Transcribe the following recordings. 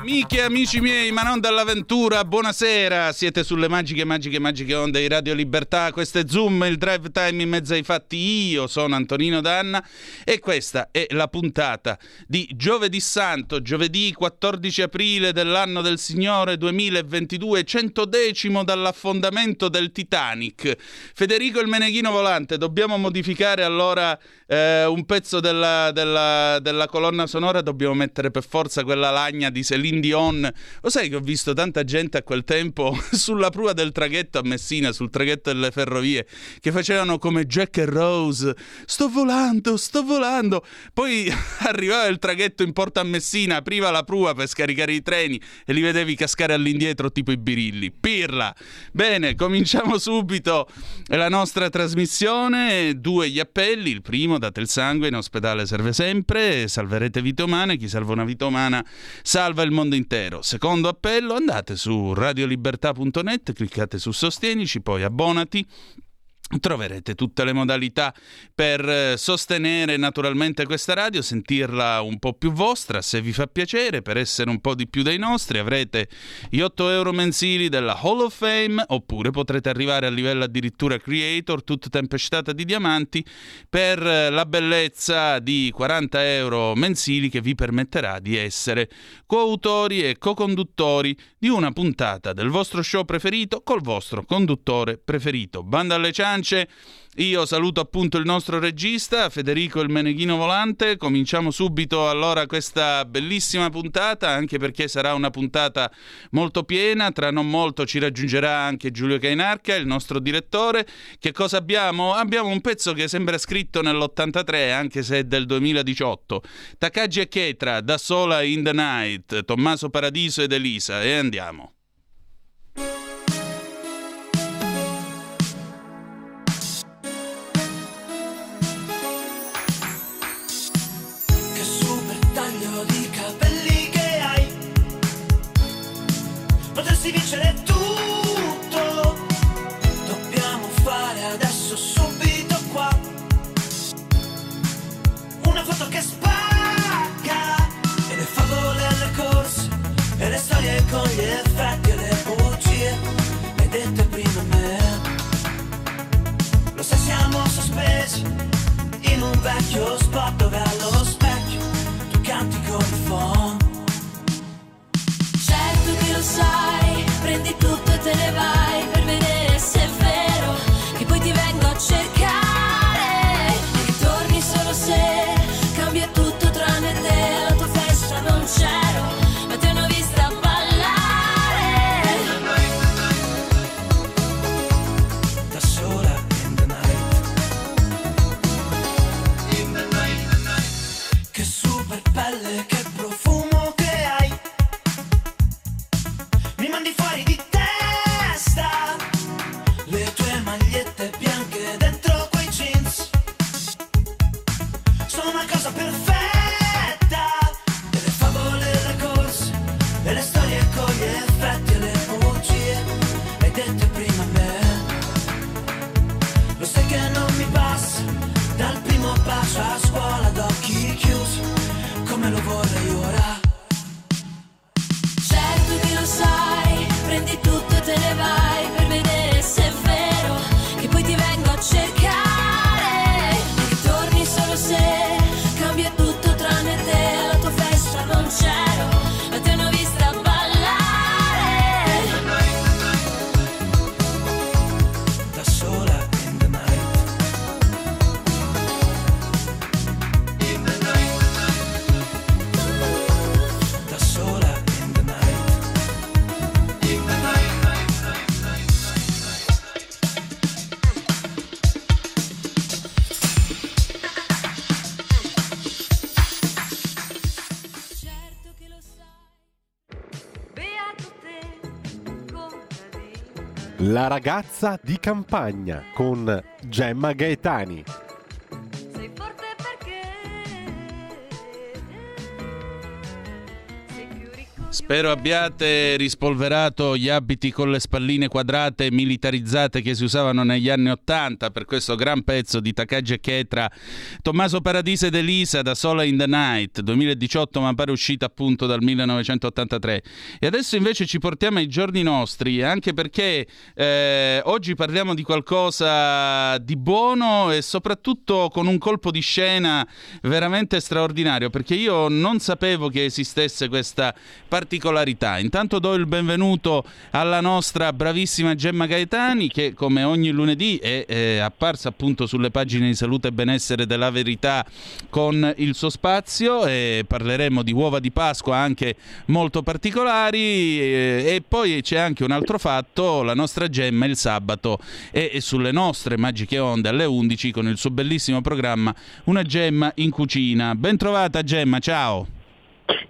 Amiche e amici miei, ma non dall'avventura, buonasera. Siete sulle magiche, magiche, magiche onde di Radio Libertà. Questo è Zoom, il drive time in mezzo ai fatti. Io sono Antonino Danna e questa è la puntata di giovedì santo, giovedì 14 aprile dell'anno del Signore 2022, centodecimo dall'affondamento del Titanic. Federico il Meneghino Volante, dobbiamo modificare allora eh, un pezzo della, della, della colonna sonora, dobbiamo mettere per forza quella lagna di Celine Dion. Lo sai che ho visto tanta gente a quel tempo sulla prua del traghetto a Messina, sul traghetto delle ferrovie, che facevano come Jack e Rose. Sto volando, sto volando. Poi arrivava il traghetto in porta a Messina, apriva la prua per scaricare i treni e li vedevi cascare all'indietro tipo i birilli. Pirla! Bene, cominciamo subito la nostra trasmissione. Due gli appelli. Il primo, date il sangue, in ospedale serve sempre, salverete vite umane. Chi salva una vita umana salva il mondo mondo intero. Secondo appello, andate su radiolibertà.net, cliccate su Sostienici, poi abbonati Troverete tutte le modalità per eh, sostenere naturalmente questa radio, sentirla un po' più vostra, se vi fa piacere, per essere un po' di più dei nostri, avrete gli 8 euro mensili della Hall of Fame, oppure potrete arrivare a livello addirittura creator, tutta tempestata di diamanti, per eh, la bellezza di 40 euro mensili che vi permetterà di essere coautori e co-conduttori di una puntata del vostro show preferito col vostro conduttore preferito. Banda alle ciance! Ciance. Io saluto appunto il nostro regista Federico il Meneghino Volante. Cominciamo subito allora questa bellissima puntata, anche perché sarà una puntata molto piena. Tra non molto ci raggiungerà anche Giulio Cainarca, il nostro direttore. Che cosa abbiamo? Abbiamo un pezzo che sembra scritto nell'83, anche se è del 2018. Takagi e Chetra, Da sola in the night, Tommaso Paradiso ed Elisa. E andiamo. Potersi vincere tutto. Dobbiamo fare adesso subito qua. Una foto che spacca. E le favole alle corse. E le storie con gli effetti e le bugie. Le dette prima me. Lo sai siamo sospesi. In un vecchio spot dove prendi tutto e te ne vai La ragazza di campagna con Gemma Gaetani. Spero abbiate rispolverato gli abiti con le spalline quadrate militarizzate che si usavano negli anni Ottanta per questo gran pezzo di Takagi e Chetra. Tommaso Paradise ed Elisa da Sola in the Night 2018 ma pare uscita appunto dal 1983. E adesso invece ci portiamo ai giorni nostri anche perché eh, oggi parliamo di qualcosa di buono e soprattutto con un colpo di scena veramente straordinario perché io non sapevo che esistesse questa particolarità. Intanto do il benvenuto alla nostra bravissima Gemma Gaetani che come ogni lunedì è, è apparsa appunto sulle pagine di salute e benessere della verità con il suo spazio e parleremo di uova di Pasqua anche molto particolari e, e poi c'è anche un altro fatto, la nostra Gemma il sabato è, è sulle nostre magiche onde alle 11 con il suo bellissimo programma Una Gemma in cucina. Ben trovata Gemma, ciao!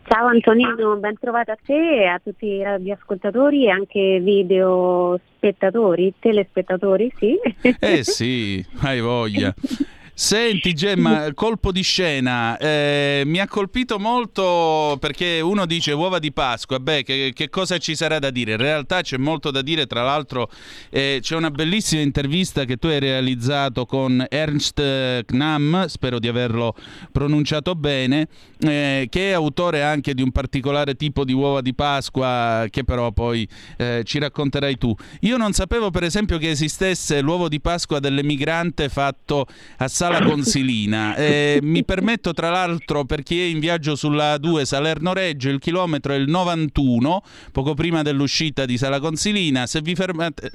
Ciao Antonino, ben trovata a te e a tutti i radioascoltatori e anche video spettatori, telespettatori, sì. Eh sì, hai voglia. Senti Gemma, colpo di scena, eh, mi ha colpito molto perché uno dice uova di Pasqua, beh che, che, cosa ci sarà da dire? In realtà c'è molto da dire, tra l'altro eh, c'è una bellissima intervista che tu hai realizzato con Ernst Knamm, spero di averlo pronunciato bene, eh, che è autore anche di un particolare tipo di uova di Pasqua che però poi eh, ci racconterai tu. Io non sapevo per esempio che esistesse l'uovo di Pasqua dell'emigrante fatto a Sala Sala Consilina. Eh, mi permetto tra l'altro per chi è in viaggio sulla 2 Salerno-Reggio, il chilometro è il 91, poco prima dell'uscita di Sala Consilina. Se vi fermate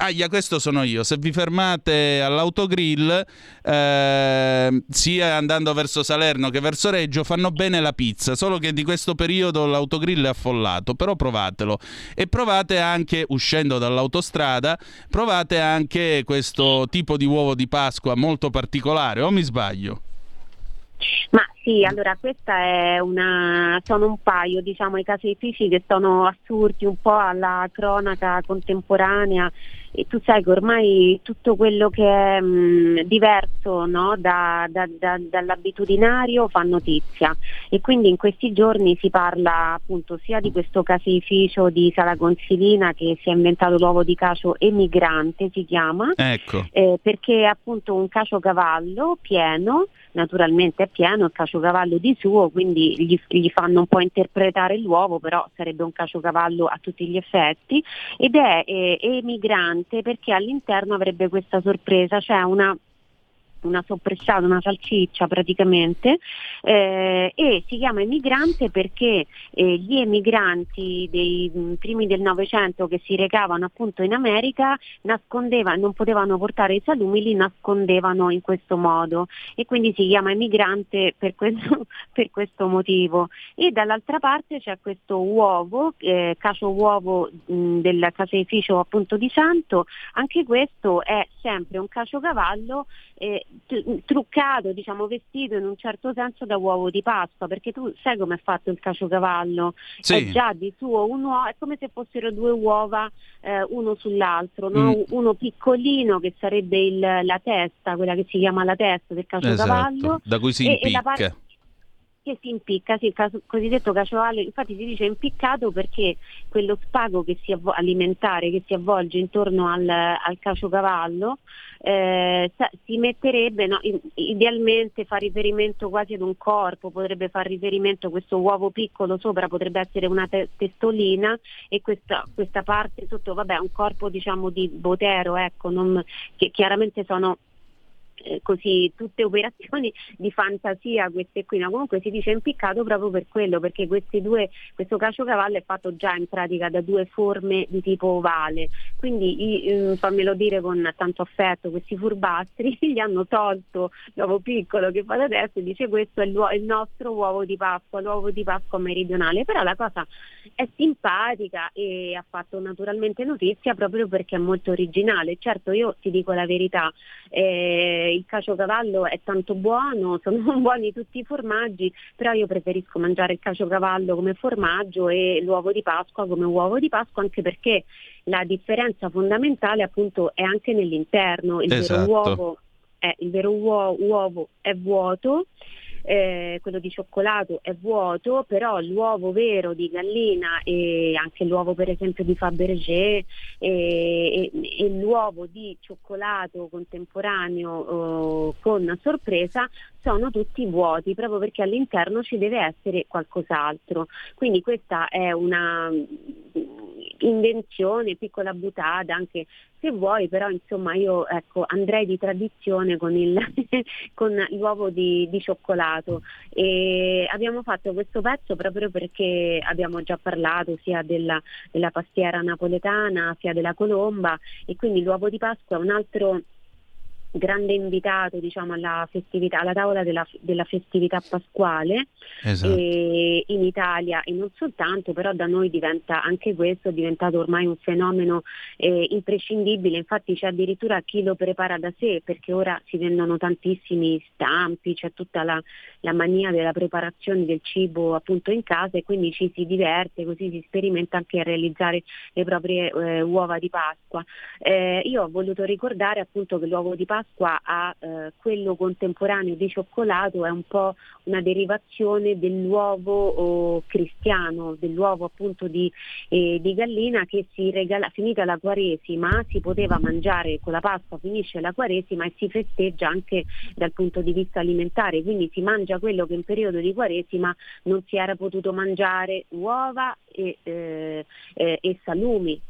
Aia, questo sono io. Se vi fermate all'autogrill, eh, sia andando verso Salerno che verso Reggio, fanno bene la pizza. Solo che di questo periodo l'autogrill è affollato. Però provatelo. E provate anche, uscendo dall'autostrada, provate anche questo tipo di uovo di Pasqua molto particolare. O mi sbaglio? Ma sì, allora questa è una, sono un paio diciamo, i caseifici che sono assurdi un po' alla cronaca contemporanea e tu sai che ormai tutto quello che è mh, diverso no, da, da, da, dall'abitudinario fa notizia. E quindi in questi giorni si parla appunto sia di questo caseificio di Sala Consilina che si è inventato l'uovo di cacio emigrante si chiama, ecco. eh, perché è appunto un cacio-cavallo pieno naturalmente è pieno il caciocavallo di suo, quindi gli, gli, fanno un po' interpretare l'uovo, però sarebbe un caciocavallo a tutti gli effetti, ed è eh, emigrante perché all'interno avrebbe questa sorpresa, cioè una una soppressata, una salsiccia praticamente, eh, e si chiama emigrante perché eh, gli emigranti dei mh, primi del Novecento che si recavano appunto in America nascondevano, non potevano portare i salumi, li nascondevano in questo modo e quindi si chiama emigrante per questo, per questo motivo. E dall'altra parte c'è questo uovo, eh, cacio uovo mh, del caseificio appunto di Santo, anche questo è sempre un cacio cavallo eh, truccato, diciamo vestito in un certo senso da uovo di Pasqua, perché tu sai come è fatto il caciocavallo, sì. è già di suo un uovo, è come se fossero due uova eh, uno sull'altro, no? mm. uno piccolino che sarebbe il, la testa, quella che si chiama la testa del caciocavallo, esatto, da cui si e, impicca. E parte, che si impicca, sì, il cosiddetto caciovallo, infatti si dice impiccato perché quello spago che si avvo- alimentare che si avvolge intorno al, al caciocavallo eh, si metterebbe, no, idealmente fa riferimento quasi ad un corpo, potrebbe far riferimento a questo uovo piccolo sopra, potrebbe essere una te- testolina e questa, questa, parte sotto, vabbè, un corpo diciamo di botero, ecco, non, che chiaramente sono eh, così tutte operazioni di fantasia queste qui, ma comunque si dice impiccato proprio per quello, perché questi due, questo caciocavallo è fatto già in pratica da due forme di tipo ovale, quindi eh, fammelo dire con tanto affetto, questi furbastri gli hanno tolto l'uovo piccolo che fa da testa e dice questo è il nostro uovo di Pasqua, l'uovo di Pasqua meridionale, però la cosa è simpatica e ha fatto naturalmente notizia proprio perché è molto originale, certo io ti dico la verità, eh, il caciocavallo è tanto buono, sono buoni tutti i formaggi, però io preferisco mangiare il caciocavallo come formaggio e l'uovo di Pasqua come uovo di Pasqua anche perché la differenza fondamentale appunto è anche nell'interno, il esatto. vero uovo è, il vero uovo, uovo è vuoto eh, quello di cioccolato è vuoto, però l'uovo vero di gallina e anche l'uovo per esempio di Fabergé e, e, e l'uovo di cioccolato contemporaneo eh, con sorpresa sono tutti vuoti proprio perché all'interno ci deve essere qualcos'altro. Quindi questa è una invenzione, piccola buttata, anche se vuoi, però insomma io ecco, andrei di tradizione con, il, con l'uovo di, di, cioccolato. E abbiamo fatto questo pezzo proprio perché abbiamo già parlato sia della, della pastiera napoletana sia della colomba e quindi l'uovo di Pasqua è un altro grande invitato diciamo, alla, festività, alla tavola della, della festività pasquale esatto. in Italia e non soltanto, però da noi diventa anche questo, è diventato ormai un fenomeno eh, imprescindibile, infatti c'è addirittura chi lo prepara da sé perché ora si vendono tantissimi stampi, c'è tutta la, la mania della preparazione del cibo appunto in casa e quindi ci si diverte, così si sperimenta anche a realizzare le proprie eh, uova di Pasqua. Eh, io ho voluto ricordare appunto che l'uovo di Pasqua Pasqua a eh, quello contemporaneo di cioccolato è un po' una derivazione dell'uovo oh, cristiano, dell'uovo appunto di, eh, di, gallina che si regala, finita la Quaresima, si poteva mangiare con la Pasqua, finisce la Quaresima e si festeggia anche dal punto di vista alimentare, quindi si mangia quello che in periodo di Quaresima non si era potuto mangiare, uova e, eh, eh e salumi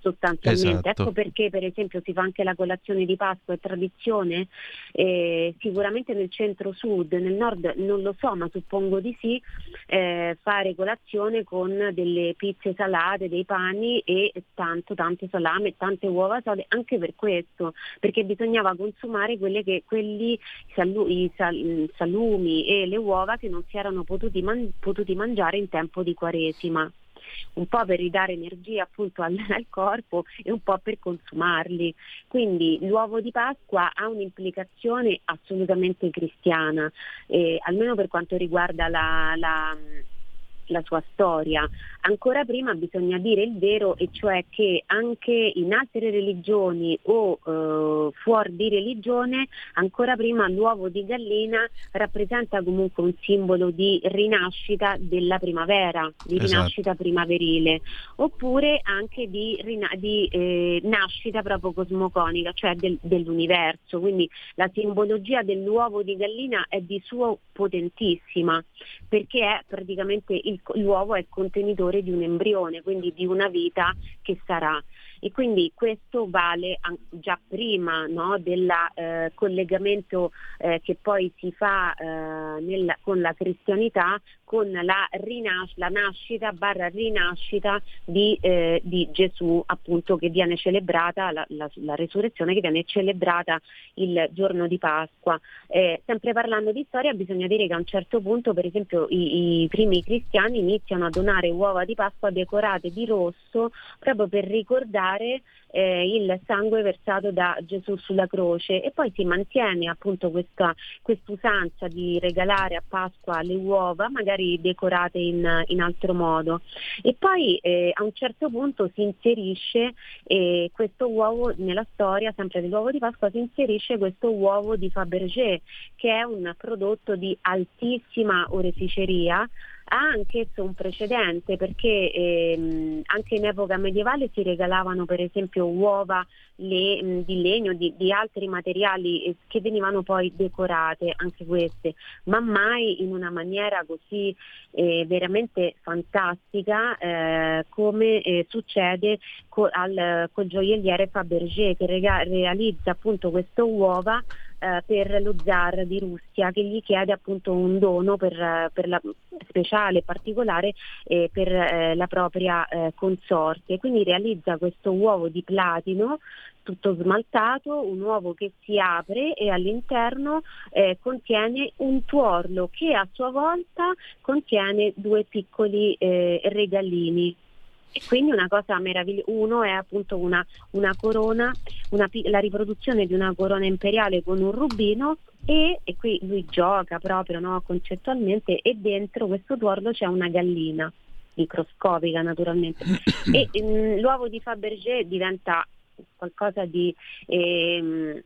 sostanzialmente. Esatto. Ecco perché per esempio si fa anche la colazione di Pasqua, è tradizione, eh, sicuramente nel centro-sud, nel nord non lo so, ma suppongo di sì, eh, fare colazione con delle pizze salate, dei pani e tanto, tanto salame, tante uova sode, anche per questo, perché bisognava consumare quelle che, quelli i sal- salumi e le uova che non si erano potuti, man- potuti mangiare in tempo di Quaresima un po' per ridare energia appunto al, al, corpo e un po' per consumarli. Quindi l'uovo di Pasqua ha un'implicazione assolutamente cristiana, eh, almeno per quanto riguarda la, la la sua storia. Ancora prima bisogna dire il vero, e cioè che anche in altre religioni o eh, fuori di religione, ancora prima l'uovo di gallina rappresenta comunque un simbolo di rinascita della primavera, di esatto. rinascita primaverile, oppure anche di, di eh, nascita proprio cosmoconica, cioè del, dell'universo. Quindi la simbologia dell'uovo di gallina è di suo potentissima, perché è praticamente il l'uovo è contenitore di un embrione, quindi di una vita che sarà. E quindi questo vale già prima no, del eh, collegamento eh, che poi si fa eh, nel, con la cristianità con la, rinas- la nascita barra rinascita di, eh, di, Gesù appunto che viene celebrata, la, la, la, resurrezione che viene celebrata il giorno di Pasqua. Eh, sempre parlando di storia bisogna dire che a un certo punto per esempio i, i primi cristiani iniziano a donare uova di Pasqua decorate di rosso proprio per ricordare eh, il sangue versato da Gesù sulla croce. E poi si mantiene appunto questa usanza di regalare a Pasqua le uova magari decorate in, in altro modo. E poi eh, a un certo punto si inserisce eh, questo uovo nella storia sempre dell'uovo di Pasqua si inserisce questo uovo di Fabergé che è un prodotto di altissima oreficeria ha anch'esso un precedente perché ehm, anche in epoca medievale si regalavano per esempio uova le, mh, di legno, di, di altri materiali eh, che venivano poi decorate, anche queste, ma mai in una maniera così eh, veramente fantastica eh, come eh, succede co- al, col gioielliere Fabergé che rega- realizza appunto queste uova eh, per lo zar di Russia che gli chiede appunto un dono per, per la, speciale, particolare eh, per eh, la propria eh, consorte. Quindi realizza questo uovo di platino tutto smaltato, un uovo che si apre e all'interno eh, contiene un tuorlo che a sua volta contiene due piccoli eh, regalini e quindi una cosa meravigliosa, uno è appunto una, una corona, una, la riproduzione di una corona imperiale con un rubino e, e qui lui gioca proprio no, concettualmente e dentro questo tuorlo c'è una gallina microscopica naturalmente. E mh, mm, l'uovo di Fabergé diventa qualcosa di eh,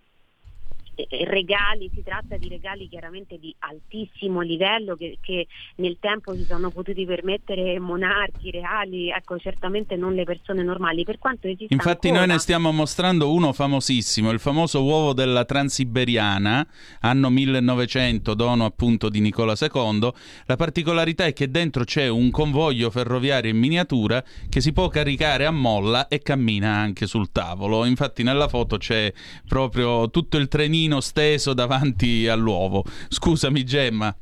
regali, si tratta di regali chiaramente di altissimo livello che, che, nel tempo si sono potuti permettere monarchi, reali, ecco certamente non le persone normali, per quanto esista Infatti ancora... noi ne stiamo mostrando uno famosissimo, il famoso uovo della Transiberiana, anno 1900, dono appunto di Nicola II. La particolarità è che dentro c'è un convoglio ferroviario in miniatura che si può caricare a molla e cammina anche sul tavolo. Infatti nella foto c'è proprio tutto il trenino steso davanti all'uovo. Scusami Gemma.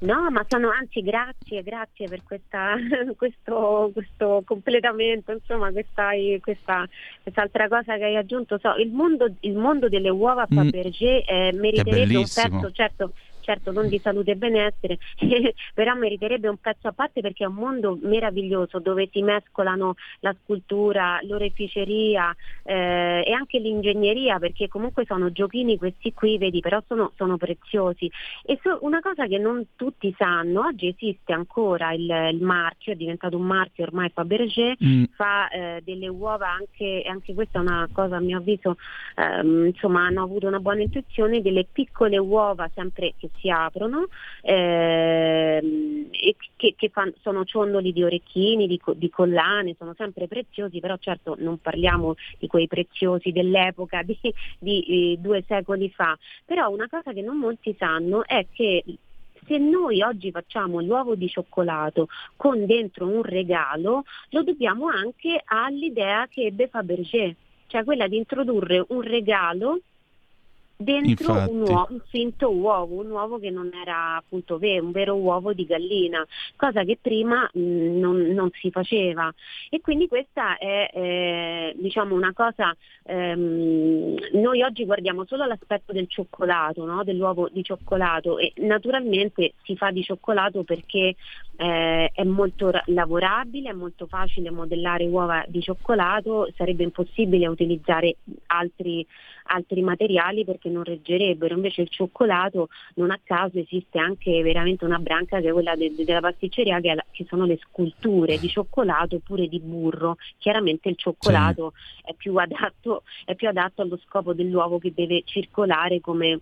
No, ma sono anzi grazie, grazie per questa, questo, questo, completamento, insomma questa, questa, quest'altra cosa che hai aggiunto. So, il, mondo, il mondo delle uova mm. Fabergé eh, meriterebbe un pezzo, certo certo non di salute e benessere, però meriterebbe un pezzo a parte perché è un mondo meraviglioso dove si mescolano la scultura, l'oreficeria eh, e anche l'ingegneria perché comunque sono giochini questi qui, vedi, però sono, sono preziosi. E so, una cosa che non tutti sanno, oggi esiste ancora il, il marchio, è diventato un marchio ormai Fabergé, mm. fa eh, delle uova anche, anche questa è una cosa a mio avviso, ehm, insomma hanno avuto una buona intuizione, delle piccole uova sempre si aprono ehm, e che, che fan, sono ciondoli di orecchini, di, di, collane, sono sempre preziosi, però certo non parliamo di quei preziosi dell'epoca di, di, di due secoli fa. Però una cosa che non molti sanno è che se noi oggi facciamo l'uovo di cioccolato con dentro un regalo, lo dobbiamo anche all'idea che ebbe Fabergé, cioè quella di introdurre un regalo dentro un, uovo, un, finto uovo, un uovo che non era appunto vero, un vero uovo di gallina, cosa che prima mh, non, non, si faceva. E quindi questa è eh, diciamo una cosa, ehm, noi oggi guardiamo solo l'aspetto del cioccolato, no? dell'uovo di cioccolato e naturalmente si fa di cioccolato perché eh, è molto lavorabile, è molto facile modellare uova di cioccolato, sarebbe impossibile utilizzare altri, altri materiali perché non reggerebbero, invece il cioccolato non a caso esiste anche veramente una branca che è quella de- della pasticceria che, la- che, sono le sculture di cioccolato oppure di burro, chiaramente il cioccolato sì. è, più adatto, è più adatto allo scopo dell'uovo che deve circolare come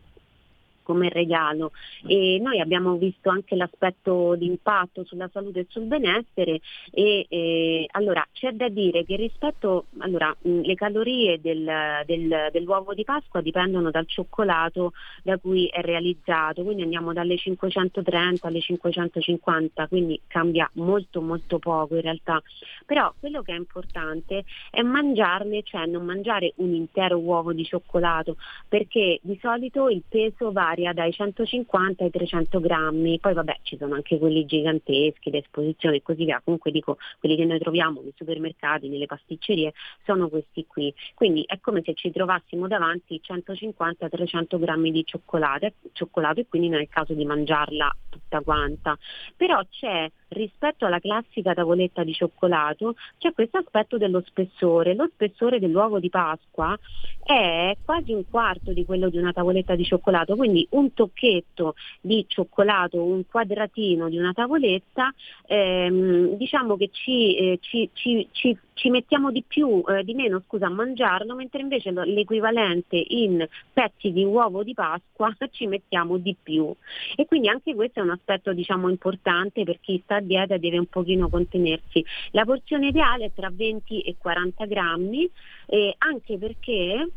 come regalo. E noi abbiamo visto anche l'aspetto di impatto sulla salute e sul benessere e, e allora c'è da dire che rispetto allora le calorie del, del, dell'uovo di Pasqua dipendono dal cioccolato da cui è realizzato quindi andiamo dalle 530 alle 550 quindi cambia molto molto poco in realtà. Però quello che è importante è mangiarne cioè non mangiare un intero uovo di cioccolato perché di solito il peso varia varia dai 150 ai 300 grammi, poi vabbè ci sono anche quelli giganteschi da esposizione e così via, comunque dico quelli che noi troviamo nei supermercati, nelle pasticcerie, sono questi qui. Quindi è come se ci trovassimo davanti 150-300 grammi di cioccolato, cioccolato e quindi non è il caso di mangiarla tutta quanta. Però c'è rispetto alla classica tavoletta di cioccolato c'è questo aspetto dello spessore. Lo spessore dell'uovo di Pasqua è quasi un quarto di quello di una tavoletta di cioccolato, quindi un tocchetto di cioccolato, un quadratino di una tavoletta, ehm, diciamo che ci, eh, ci, ci, ci, mettiamo di più, eh, di meno scusa, a mangiarlo, mentre invece l'equivalente in pezzi di uovo di Pasqua ci mettiamo di più. E quindi anche questo è un aspetto diciamo, importante per chi sta a dieta deve un pochino contenersi. La porzione ideale è tra 20 e 40 grammi, eh, anche perché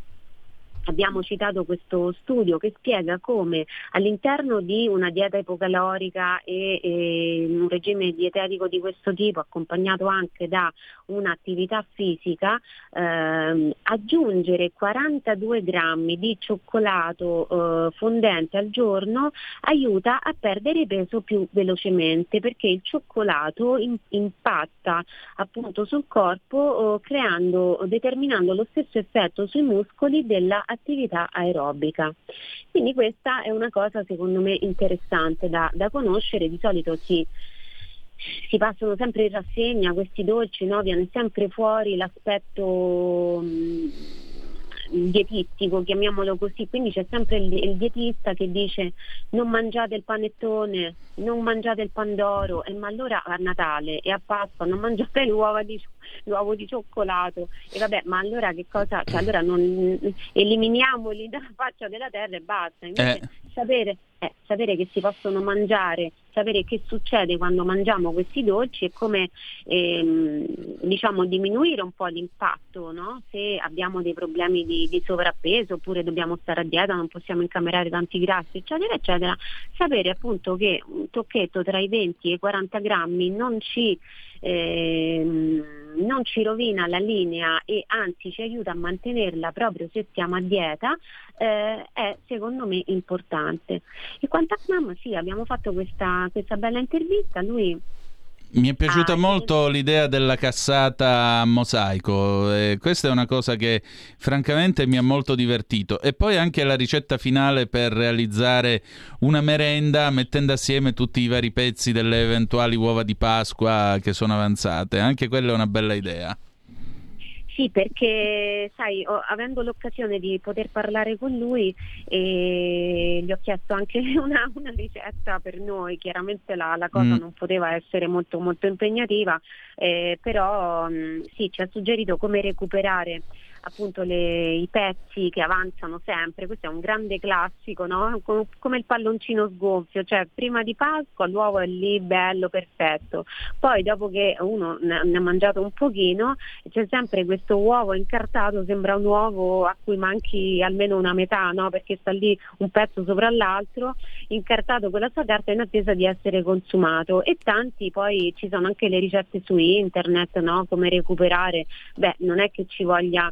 Abbiamo citato questo studio che spiega come all'interno di una dieta ipocalorica e, e, un regime dietetico di questo tipo, accompagnato anche da un'attività fisica, ehm, aggiungere 42 grammi di cioccolato eh, fondente al giorno aiuta a perdere peso più velocemente perché il cioccolato in, impatta appunto sul corpo eh, creando, determinando lo stesso effetto sui muscoli della attività aerobica. Quindi questa è una cosa secondo me interessante da, da conoscere, di solito si, si passano sempre in rassegna questi dolci, no? viene sempre fuori l'aspetto dietistico, chiamiamolo così, quindi c'è sempre il, il, dietista che dice non mangiate il panettone, non mangiate il pandoro, e ma allora a Natale e a Pasqua non mangiate l'uovo di, l'uovo di cioccolato e vabbè ma allora che cosa, cioè, allora non eliminiamoli dalla faccia della terra e basta, invece eh. sapere eh, sapere che si possono mangiare, sapere che succede quando mangiamo questi dolci e come ehm, diciamo, diminuire un po' l'impatto no? se abbiamo dei problemi di, di, sovrappeso oppure dobbiamo stare a dieta, non possiamo incamerare tanti grassi, eccetera, eccetera. Sapere appunto che un tocchetto tra i 20 e i 40 grammi non ci ehm, non ci rovina la linea e anzi ci aiuta a mantenerla proprio se stiamo a dieta, eh, è secondo me importante. E quanto a Aknam, sì, abbiamo fatto questa, questa bella intervista, lui mi è piaciuta ah, molto sì. l'idea della cassata a mosaico, eh, questa è una cosa che francamente mi ha molto divertito. E poi anche la ricetta finale per realizzare una merenda mettendo assieme tutti i vari pezzi delle eventuali uova di Pasqua che sono avanzate, anche quella è una bella idea. Sì, perché sai, ho, avendo l'occasione di poter parlare con lui, eh, gli ho chiesto anche una, una, ricetta per noi, chiaramente la, la cosa mm. non poteva essere molto, molto impegnativa, eh, però mh, mm, sì, ci ha suggerito come recuperare appunto le, i pezzi che avanzano sempre, questo è un grande classico, no? come il palloncino sgonfio, cioè prima di Pasqua l'uovo è lì bello, perfetto, poi dopo che uno ne ha mangiato un pochino c'è sempre questo uovo incartato, sembra un uovo a cui manchi almeno una metà, no? perché sta lì un pezzo sopra l'altro, incartato con la sua carta in attesa di essere consumato e tanti poi ci sono anche le ricette su internet, no? come recuperare, beh non è che ci voglia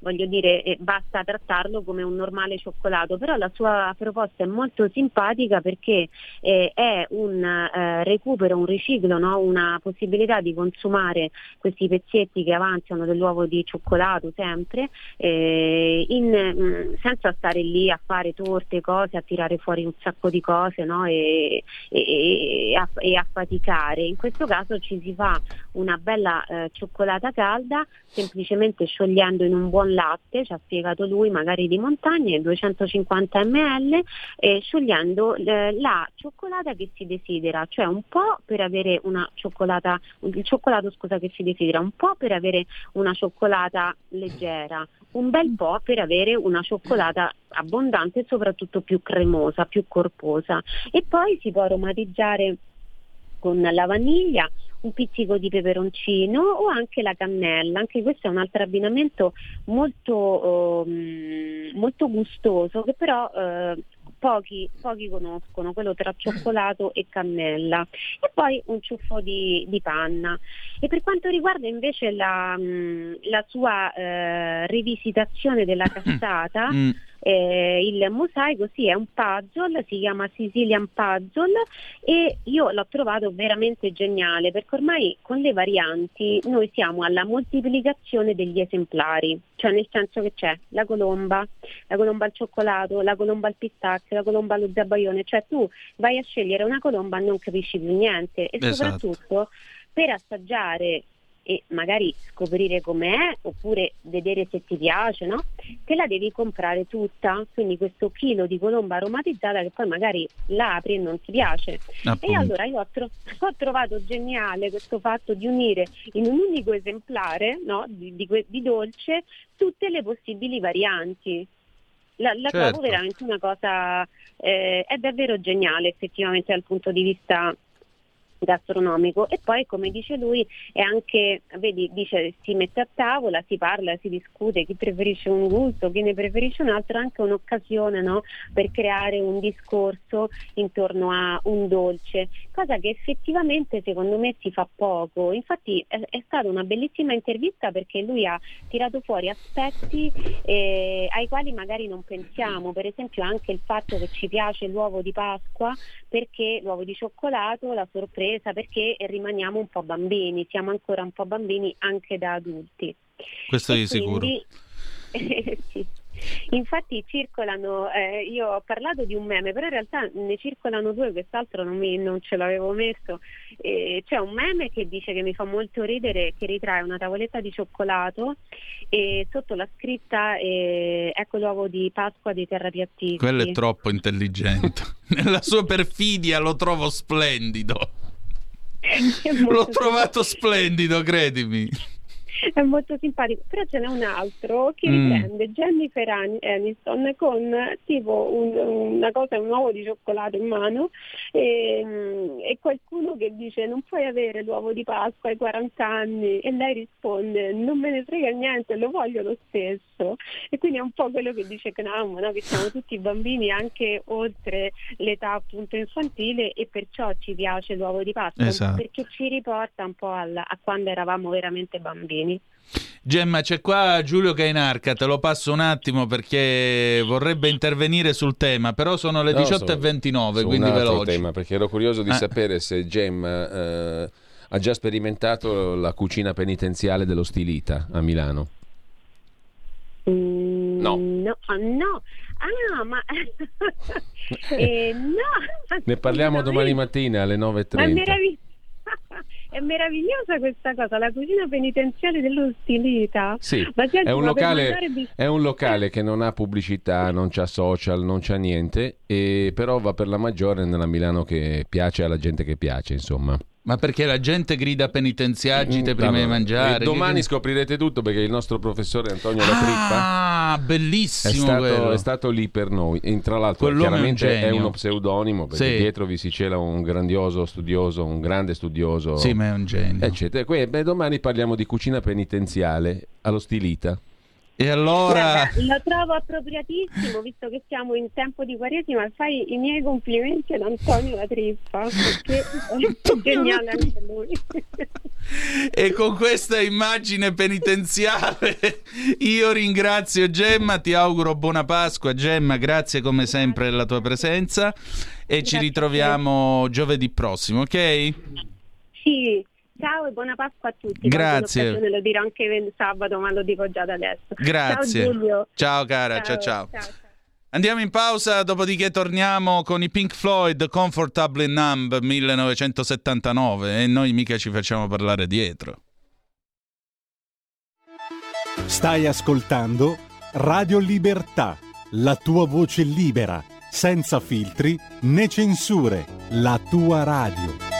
voglio dire eh, basta trattarlo come un normale cioccolato, però la sua proposta è molto simpatica perché eh, è un eh, recupero, un riciclo, no? una possibilità di consumare questi pezzetti che avanzano dell'uovo di cioccolato sempre, eh, in, mm, senza stare lì a fare torte, cose, a tirare fuori un sacco di cose no? e, e, e, a, e, a, faticare. In questo caso ci si fa una bella eh, cioccolata calda semplicemente sciogliendo in un buon latte, ci ha spiegato lui, magari di montagna, 250 ml, eh, sciogliendo eh, la cioccolata che si desidera, cioè un po' per avere una cioccolata, il cioccolato scusa che si desidera, un po' per avere una cioccolata leggera, un bel po' per avere una cioccolata abbondante e soprattutto più cremosa, più corposa. E poi si può aromatizzare con la vaniglia, un pizzico di peperoncino o anche la cannella, anche questo è un altro abbinamento molto, um, molto gustoso che però uh, pochi, pochi, conoscono, quello tra cioccolato e cannella. E poi un ciuffo di, di panna. E per quanto riguarda invece la, la sua uh, rivisitazione della cassata, mm eh, il mosaico sì è un puzzle, si chiama Sicilian Puzzle e io l'ho trovato veramente geniale perché ormai con le varianti noi siamo alla moltiplicazione degli esemplari, cioè nel senso che c'è la colomba, la colomba al cioccolato, la colomba al pistacchio, la colomba allo zabaione, cioè tu vai a scegliere una colomba e non capisci più niente e esatto. soprattutto per assaggiare e magari scoprire com'è oppure vedere se ti piace, no? Te la devi comprare tutta, quindi questo chilo di colomba aromatizzata che poi magari la apri e non ti piace. Appunto. E allora io ho, tro- ho, trovato geniale questo fatto di unire in un unico esemplare no? di, di, di, dolce tutte le possibili varianti. La, la certo. trovo veramente una cosa, eh, è davvero geniale effettivamente dal punto di vista gastronomico e poi come dice lui è anche, vedi, dice si mette a tavola, si parla, si discute chi preferisce un gusto, chi ne preferisce un altro, è anche un'occasione no, per creare un discorso intorno a un dolce, cosa che effettivamente secondo me si fa poco. Infatti è, è stata una bellissima intervista perché lui ha tirato fuori aspetti eh, ai quali magari non pensiamo, per esempio anche il fatto che ci piace l'uovo di Pasqua perché l'uovo di cioccolato, la sorpresa sorpresa perché rimaniamo un po' bambini, siamo ancora un po' bambini anche da adulti. Questo e è quindi, sicuro. sì. Infatti circolano, eh, io ho parlato di un meme, però in realtà ne circolano due, quest'altro non, mi, non ce l'avevo messo. Eh, c'è un meme che dice che mi fa molto ridere, che ritrae una tavoletta di cioccolato e sotto la scritta eh, ecco l'uovo di Pasqua dei terrapiattisti. Quello è troppo intelligente. Nella sua perfidia lo trovo splendido. L'ho trovato splendido, credimi. è molto simpatico, però ce n'è un altro che Mm. riprende Jennifer An- Aniston con tipo un- una cosa, un uovo di cioccolato in mano e, mm, e qualcuno che dice non puoi avere l'uovo di Pasqua ai 40 anni e lei risponde non me ne frega niente, lo voglio lo stesso e quindi è un po' quello che dice Knaum, no? che siamo tutti bambini anche oltre l'età appunto infantile e perciò ci piace l'uovo di Pasqua Esatto. perché ci riporta un po' al- a quando eravamo veramente bambini. Gemma, c'è qua Giulio Cainarca, te lo passo un attimo perché vorrebbe intervenire sul tema, però sono le No, 18.29, su- su quindi un altro veloci. tema, perché ero curioso di Eh. sapere se Gemma eh, ha già sperimentato la cucina penitenziale dello Stilita a Milano. Mm, No. No, ah, no. Ah, ma eh, no. Ne parliamo domani mattina alle Ma è, 9.30. meravig- è meravigliosa questa cosa, la cucina penitenziale dello stilita. Sì, Ma senti, è un, locale, è un locale che non ha pubblicità, non c'ha social, non c'ha niente, e però va per la maggiore nella Milano che piace alla gente che piace, insomma. Ma perché la gente grida penitenziagite Mm, prima di mangiare? e domani scoprirete tutto perché il nostro professore Antonio La Trippa Ah, è bellissimo quello. stato, è stato lì per noi. E tra l'altro, Quell'uomo è un chiaramente è, uno pseudonimo perché Sì. dietro vi si cela un grandioso studioso, un grande studioso, Sì, ma è un genio. eccetera. Que- beh, domani parliamo di cucina penitenziale allo stilita. E allora... Guarda, lo trovo appropriatissimo, visto che siamo in tempo di quaresima, fai i miei complimenti ad Antonio La Trippa, perché è geniale anche lui. E con questa immagine penitenziale io ringrazio Gemma, ti auguro buona Pasqua Gemma, grazie come sempre della tua presenza e ci Grazie te. ritroviamo giovedì prossimo, ok? Sì, ciao e buona Pasqua a tutti. Grazie. Lo dirò anche sabato, ma lo dico già da adesso. Grazie. Ciao Giulio. Ciao cara, ciao ciao. ciao, ciao. Andiamo in pausa, dopodiché torniamo con i Pink Floyd Comfortably Numb 1979 e noi mica ci facciamo parlare dietro. Stai ascoltando Radio Libertà, la tua voce libera, senza filtri né censure, la tua radio.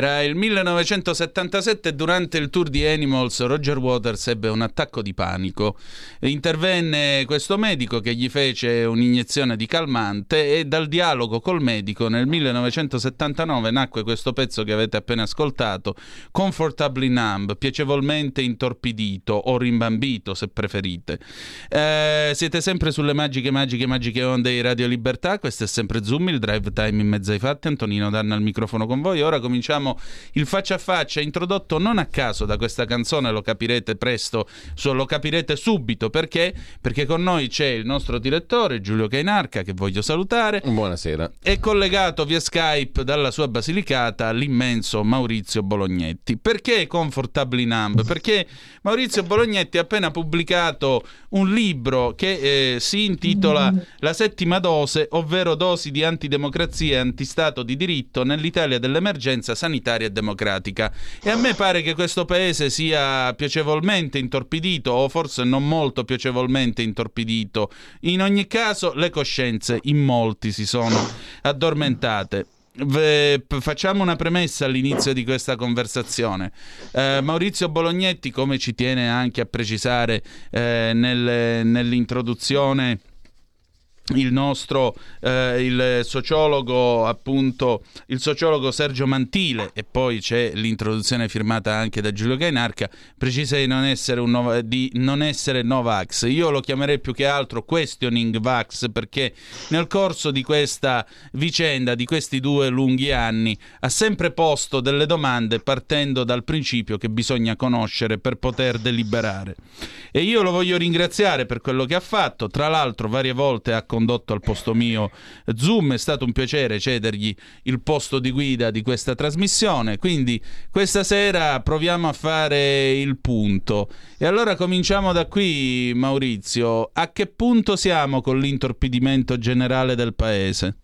Era il 1977 e durante il tour di Animals Roger Waters ebbe un attacco di panico. Intervenne questo medico che gli fece un'iniezione di calmante e dal dialogo col medico nel 1979 nacque questo pezzo che avete appena ascoltato, Comfortably Numb, piacevolmente intorpidito o rimbambito se preferite. Eh, siete sempre sulle magiche, magiche, magiche onde di Radio Libertà, questo è sempre Zoom, il drive time in mezzo ai fatti, Antonino Danna al microfono con voi. Ora cominciamo il faccia a faccia introdotto non a caso da questa canzone, lo capirete presto, lo capirete subito perché? Perché con noi c'è il nostro direttore Giulio Cainarca che voglio salutare. Buonasera. È collegato via Skype dalla sua Basilicata l'immenso Maurizio Bolognetti. Perché Comfortably Numb? Perché Maurizio Bolognetti ha appena pubblicato un libro che eh, si intitola La settima dose, ovvero dosi di antidemocrazia e antistato di diritto nell'Italia dell'emergenza sanitaria e democratica. E a me pare che questo paese sia piacevolmente intorpidito, o forse non molto piacevolmente intorpidito. In ogni caso, le coscienze in molti si sono addormentate. V- facciamo una premessa all'inizio di questa conversazione. Eh, Maurizio Bolognetti, come ci tiene anche a precisare eh, nel- nell'introduzione il nostro eh, il sociologo appunto il sociologo Sergio Mantile e poi c'è l'introduzione firmata anche da Giulio Cainarca precisa di non essere un Nova- di non essere Novax. Io lo chiamerei più che altro questioning Vax perché nel corso di questa vicenda di questi due lunghi anni ha sempre posto delle domande partendo dal principio che bisogna conoscere per poter deliberare. E io lo voglio ringraziare per quello che ha fatto tra l'altro varie volte ha condotto al posto mio Zoom, è stato un piacere cedergli il posto di guida di questa trasmissione, quindi questa sera proviamo a fare il punto. E allora cominciamo da qui Maurizio, a che punto siamo con l'intorpidimento generale del paese?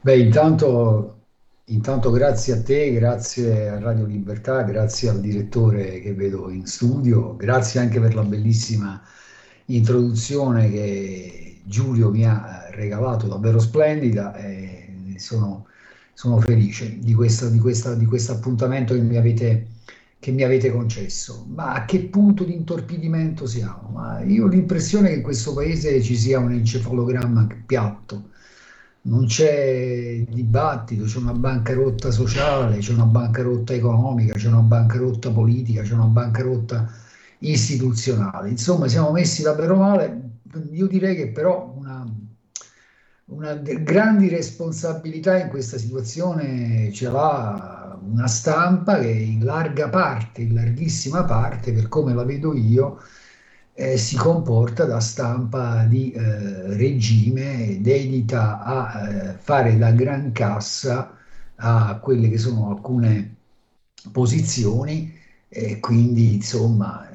Beh, intanto, intanto grazie a te, grazie a Radio Libertà, grazie al direttore che vedo in studio, grazie anche per la bellissima introduzione che Giulio mi ha regalato, davvero splendida e sono, sono felice di questo di questa- di questo appuntamento che mi avete, che mi avete concesso. Ma a che punto di intorpidimento siamo? Ma io ho l'impressione che in questo paese ci sia un encefalogramma piatto. Non c'è dibattito, c'è una bancarotta sociale, c'è una bancarotta economica, c'è una bancarotta politica, c'è una bancarotta istituzionale. Insomma, siamo messi davvero male. Io direi che però una, una de- grandi responsabilità in questa situazione ce l'ha una stampa che in larga parte, in larghissima parte, per come la vedo io, eh, si comporta da stampa di eh, regime dedita a eh, fare da gran cassa a quelle che sono alcune posizioni e quindi insomma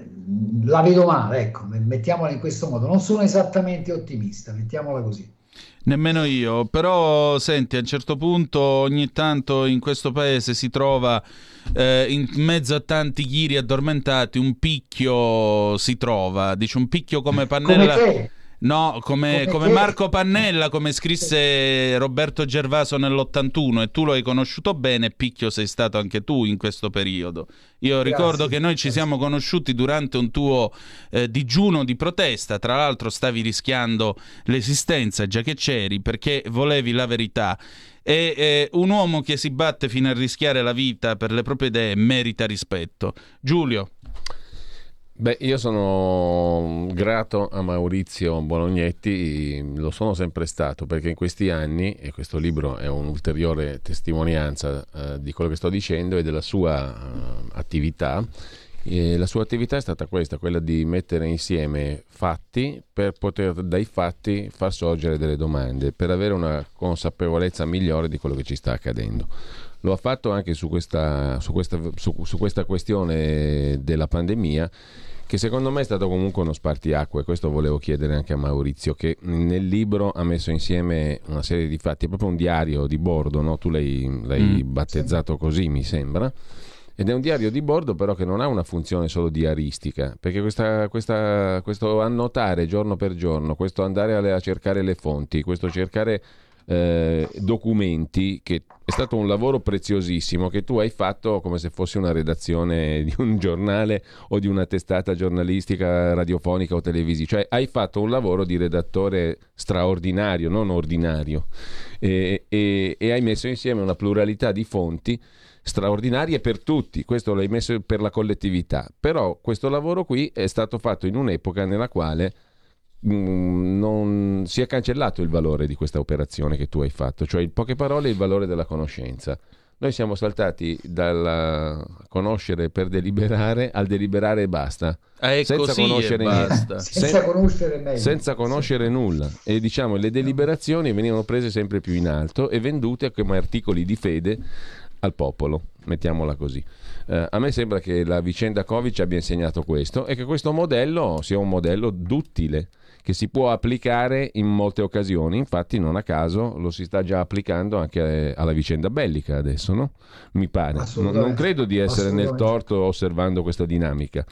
la vedo male, ecco, mettiamola in questo modo. Non sono esattamente ottimista, mettiamola così. Nemmeno io, però senti, a un certo punto ogni tanto in questo paese si trova eh, in mezzo a tanti ghiri addormentati un picchio si trova, dice un picchio come Pannella. Come. No, come, Come. Marco Pannella, come scrisse Roberto Gervaso nell'81 e tu lo hai conosciuto bene, Picchio sei stato anche tu in questo periodo. Io ricordo che noi ci siamo conosciuti durante un tuo eh, digiuno di protesta, tra l'altro stavi rischiando l'esistenza già che c'eri perché volevi la verità. E eh, un uomo che si batte fino a rischiare la vita per le proprie idee merita rispetto. Giulio. Beh, io sono grato a Maurizio Bolognetti, lo sono sempre stato perché in questi anni, e questo libro è un'ulteriore testimonianza eh, di quello che sto dicendo e della sua eh, attività, eh, la sua attività è stata questa, quella di mettere insieme fatti per poter dai fatti far sorgere delle domande, per avere una consapevolezza migliore di quello che ci sta accadendo. Lo ha fatto anche su questa, su questa, su- su questa questione della pandemia che secondo me è stato comunque uno spartiacque, questo volevo chiedere anche a Maurizio, che nel libro ha messo insieme una serie di fatti, è proprio un diario di bordo, no? tu l'hai, l'hai battezzato così mi sembra, ed è un diario di bordo però che non ha una funzione solo diaristica, perché questa- questa- questo annotare giorno per giorno, questo andare a cercare le fonti, questo cercare eh, documenti, che è stato un lavoro preziosissimo che tu hai fatto come se fosse una redazione di un giornale o di una testata giornalistica radiofonica o televisiva, cioè hai fatto un lavoro di redattore straordinario, non ordinario, e, e, e hai messo insieme una pluralità di fonti straordinarie per tutti, questo l'hai messo per la collettività, però questo lavoro qui è stato fatto in un'epoca nella quale non si è cancellato il valore di questa operazione che tu hai fatto, cioè in poche parole il valore della conoscenza. Noi siamo saltati dal conoscere per deliberare al deliberare e basta. È senza così e conoscere basta. niente. Senza conoscere meglio. senza conoscere nulla. E diciamo le deliberazioni venivano prese sempre più in alto e vendute come articoli di fede al popolo, mettiamola così. Eh, a me sembra che la vicenda Covid ci abbia insegnato questo e che questo modello sia un modello duttile che si può applicare in molte occasioni, infatti non a caso lo si sta già applicando anche alla vicenda bellica adesso, no? Mi pare. Non, non credo di essere nel torto osservando questa dinamica.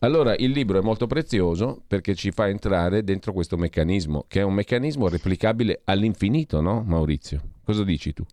Allora il libro è molto prezioso perché ci fa entrare dentro questo meccanismo, che è un meccanismo replicabile all'infinito, no Maurizio? Cosa dici tu?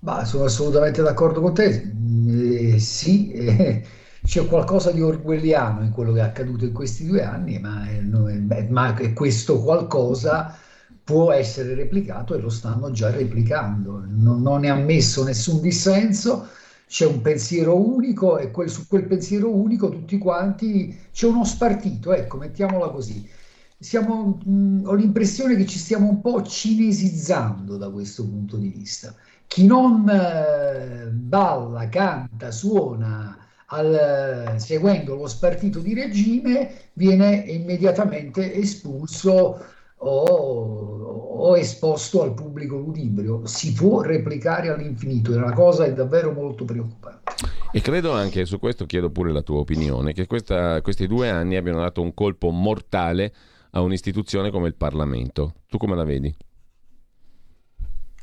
Ma sono assolutamente d'accordo con te. Eh, sì, eh, c'è qualcosa di orwelliano in quello che è accaduto in questi due anni, ma, beh, ma questo qualcosa può essere replicato e lo stanno già replicando. Non, non è ammesso nessun dissenso, c'è un pensiero unico e quel- su quel pensiero unico tutti quanti c'è uno spartito, ecco, mettiamola così. Siamo, mh, ho l'impressione che ci stiamo un po' cinesizzando da questo punto di vista chi non eh, balla, canta, suona al- seguendo lo spartito di regime viene immediatamente espulso o, o esposto al pubblico ludibrio. Si può replicare all'infinito, e la cosa è davvero molto preoccupante. E credo anche, su questo chiedo pure la tua opinione, che questa- questi due anni abbiano dato un colpo mortale a un'istituzione come il Parlamento. Tu come la vedi?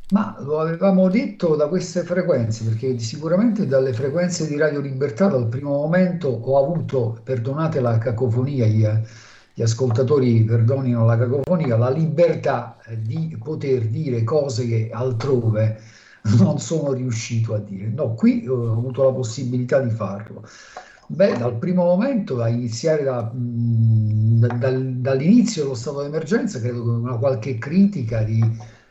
Ma lo avevamo detto da queste frequenze, perché sicuramente dalle frequenze di Radio Libertà dal primo momento ho avuto, perdonate la cacofonia, gli, gli ascoltatori perdonino la cacofonia, la libertà di poter dire cose che altrove non sono riuscito a dire. No, qui eh, ho avuto la possibilità di farlo. Beh, dal primo momento, a iniziare da, mh, da- dal- dall'inizio dello stato d'emergenza, credo che una qualche critica di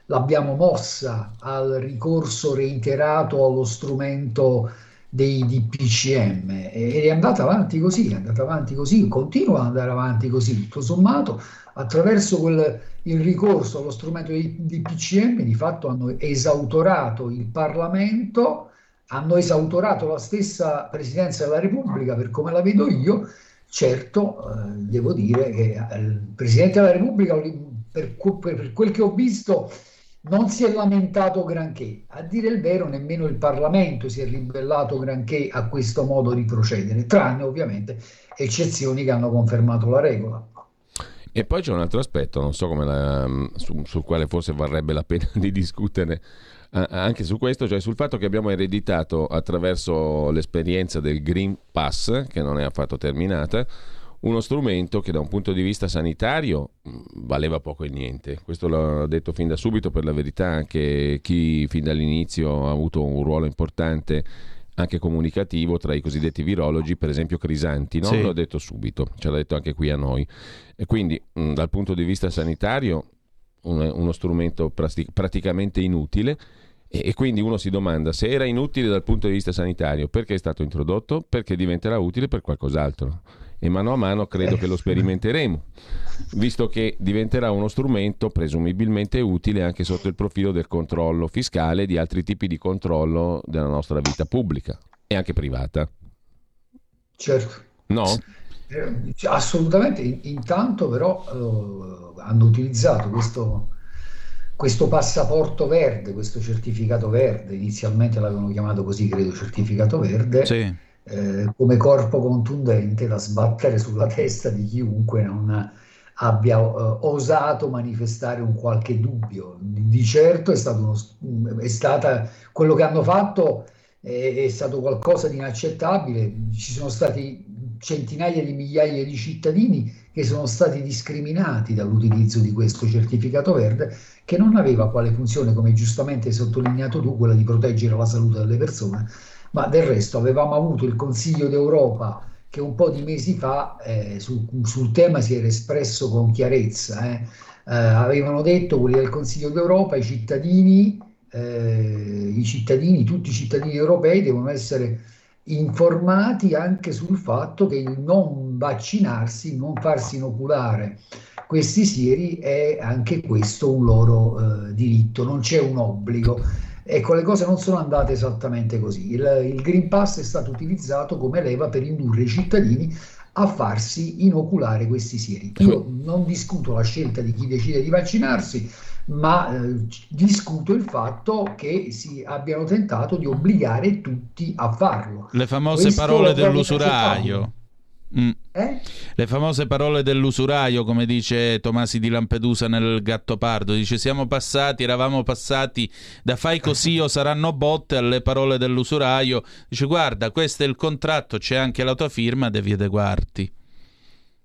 l'abbiamo mossa al ricorso reiterato allo strumento dei DPCM ed è andata avanti così, è andata avanti così, continua ad andare avanti così, tutto sommato attraverso quel, il ricorso allo strumento dei DPCM di fatto hanno esautorato il Parlamento, hanno esautorato la stessa Presidenza della Repubblica per come la vedo io, certo eh, devo dire che eh, il Presidente della Repubblica per, per quel che ho visto non si è lamentato granché, a dire il vero nemmeno il Parlamento si è ribellato granché a questo modo di procedere, tranne ovviamente eccezioni che hanno confermato la regola. E poi c'è un altro aspetto, so la- su- sul quale forse varrebbe la pena di discutere anche su questo, cioè sul fatto che abbiamo ereditato attraverso l'esperienza del Green Pass, che non è affatto terminata, uno strumento che da un punto di vista sanitario mh, valeva poco e niente. Questo l'ho detto fin da subito, per la verità anche chi fin dall'inizio ha avuto un ruolo importante anche comunicativo tra i cosiddetti virologi, per esempio Crisanti, no? Sì. l'ho detto subito, ce l'ha detto anche qui a noi. E quindi mh, dal punto di vista sanitario un- uno strumento prasti- praticamente inutile e, e quindi uno si domanda se era inutile dal punto di vista sanitario, perché è stato introdotto? Perché diventerà utile per qualcos'altro. E mano a mano credo che lo sperimenteremo, visto che diventerà uno strumento presumibilmente utile anche sotto il profilo del controllo fiscale e di altri tipi di controllo della nostra vita pubblica e anche privata. Certo. No? Eh, Assolutamente, In- intanto però eh, hanno utilizzato questo, questo passaporto verde, questo certificato verde, inizialmente l'avevano chiamato così, credo, certificato verde, Sì. Eh, come corpo contundente da sbattere sulla testa di chiunque non abbia eh, osato manifestare un qualche dubbio. Di certo è stato uno- è stata quello che hanno fatto è, è stato qualcosa di inaccettabile. Ci sono stati centinaia di migliaia di cittadini che sono stati discriminati dall'utilizzo di questo certificato verde che non aveva quale funzione, come giustamente hai sottolineato tu, quella di proteggere la salute delle persone, ma del resto avevamo avuto il Consiglio d'Europa che un po' di mesi fa eh, su- sul tema si era espresso con chiarezza. eh. Eh, avevano detto quelli del Consiglio d'Europa, i cittadini, eh, i cittadini, tutti i cittadini europei devono essere informati anche sul fatto che il non vaccinarsi, non farsi inoculare questi sieri è anche questo un loro eh, diritto, non c'è un obbligo. Ecco, le cose non sono andate esattamente così. Il, il Green Pass è stato utilizzato come leva per indurre i cittadini a farsi inoculare questi sieri. Io non discuto la scelta di chi decide di vaccinarsi, ma eh, discuto il fatto che si abbiano tentato di obbligare tutti a farlo. Le famose Questo parole dell'usuraio. Mm. Eh? Le famose parole dell'usuraio, come dice Tomasi di Lampedusa nel Gattopardo, dice siamo passati, eravamo passati da fai così o saranno botte alle parole dell'usuraio, dice guarda questo è il contratto, c'è anche la tua firma, devi adeguarti.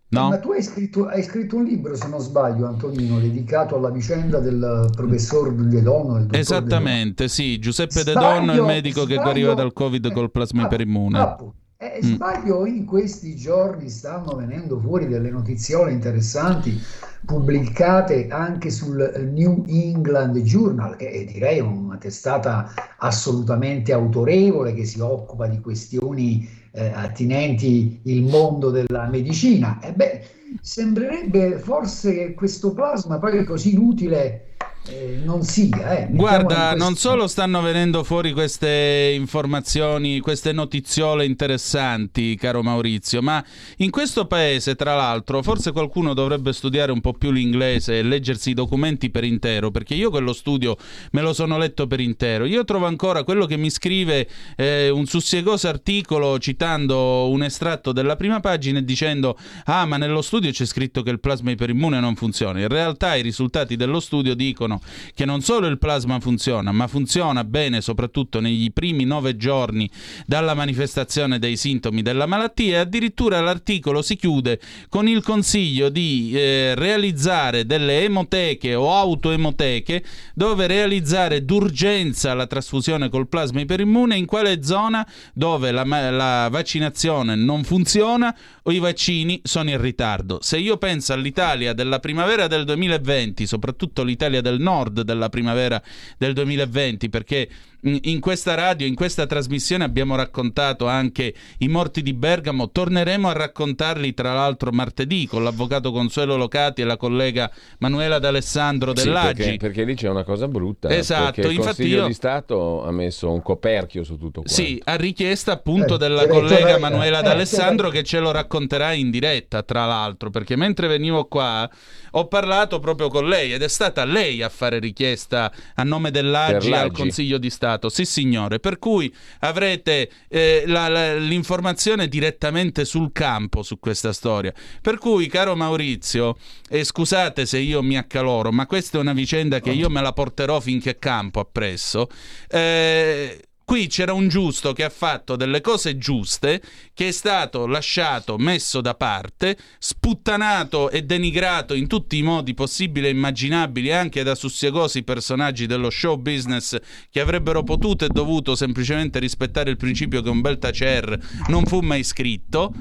No? Ma tu hai scritto, hai scritto un libro, se non sbaglio, Antonino, dedicato alla vicenda del professor De Donno. dottor De Esattamente, sì, Giuseppe De Donno, il medico che sbaglio- guariva dal Covid col plasma Ah, iperimmune. appunto. Eh, Mm. sbaglio, in questi giorni stanno venendo fuori delle notiziole interessanti pubblicate anche sul New England Journal, che è direi una testata assolutamente autorevole che si occupa di questioni eh, attinenti il mondo della medicina. E beh, sembrerebbe forse che questo plasma poi così inutile eh, non sia. eh. Guarda, non solo stanno venendo fuori queste informazioni, queste notiziole interessanti, caro Maurizio, ma in questo paese, tra l'altro, forse qualcuno dovrebbe studiare un po' più l'inglese e leggersi i documenti per intero, perché io quello studio me lo sono letto per intero. Io trovo ancora quello che mi scrive eh, un sussiegoso articolo citando un estratto della prima pagina e dicendo ah ma nello studio c'è scritto che il plasma iperimmune non funziona. In realtà i risultati dello studio dicono che non solo il plasma funziona, ma funziona bene soprattutto nei primi nove giorni dalla manifestazione dei sintomi della malattia addirittura l'articolo si chiude con il consiglio di eh, realizzare delle emoteche o autoemoteche dove realizzare d'urgenza la trasfusione col plasma iperimmune in quale zona dove la, la vaccinazione non funziona o i vaccini sono in ritardo. Se io penso all'Italia della primavera del 2020, soprattutto l'Italia del nord della primavera del 2020, perché in questa radio, in questa trasmissione abbiamo raccontato anche i morti di Bergamo, torneremo a raccontarli tra l'altro martedì con l'avvocato Consuelo Locati e la collega Manuela D'Alessandro Sì, dell'Agi. perché, perché lì c'è una cosa brutta. Esatto, perché il infatti Consiglio io- di Stato ha messo un coperchio su tutto quanto. Sì, a richiesta appunto Eh, della detto collega lei, Manuela eh, D'Alessandro ho che ce lo racconterà in diretta, tra l'altro, perché mentre venivo qua ho parlato proprio con lei ed è stata lei a fare richiesta a nome dell'Agi Per al. Consiglio di Stato. Sì, signore, per cui avrete eh, la- la- l'informazione direttamente sul campo su questa storia. Per cui, caro Maurizio, e scusate se io mi accaloro, ma questa è una vicenda che io me la porterò finché campo appresso. Eh, Qui c'era un giusto che ha fatto delle cose giuste, che è stato lasciato, messo da parte, sputtanato e denigrato in tutti i modi possibili e immaginabili anche da sussiegosi personaggi dello show business che avrebbero potuto e dovuto semplicemente rispettare il principio che un bel tacer non fu mai scritto.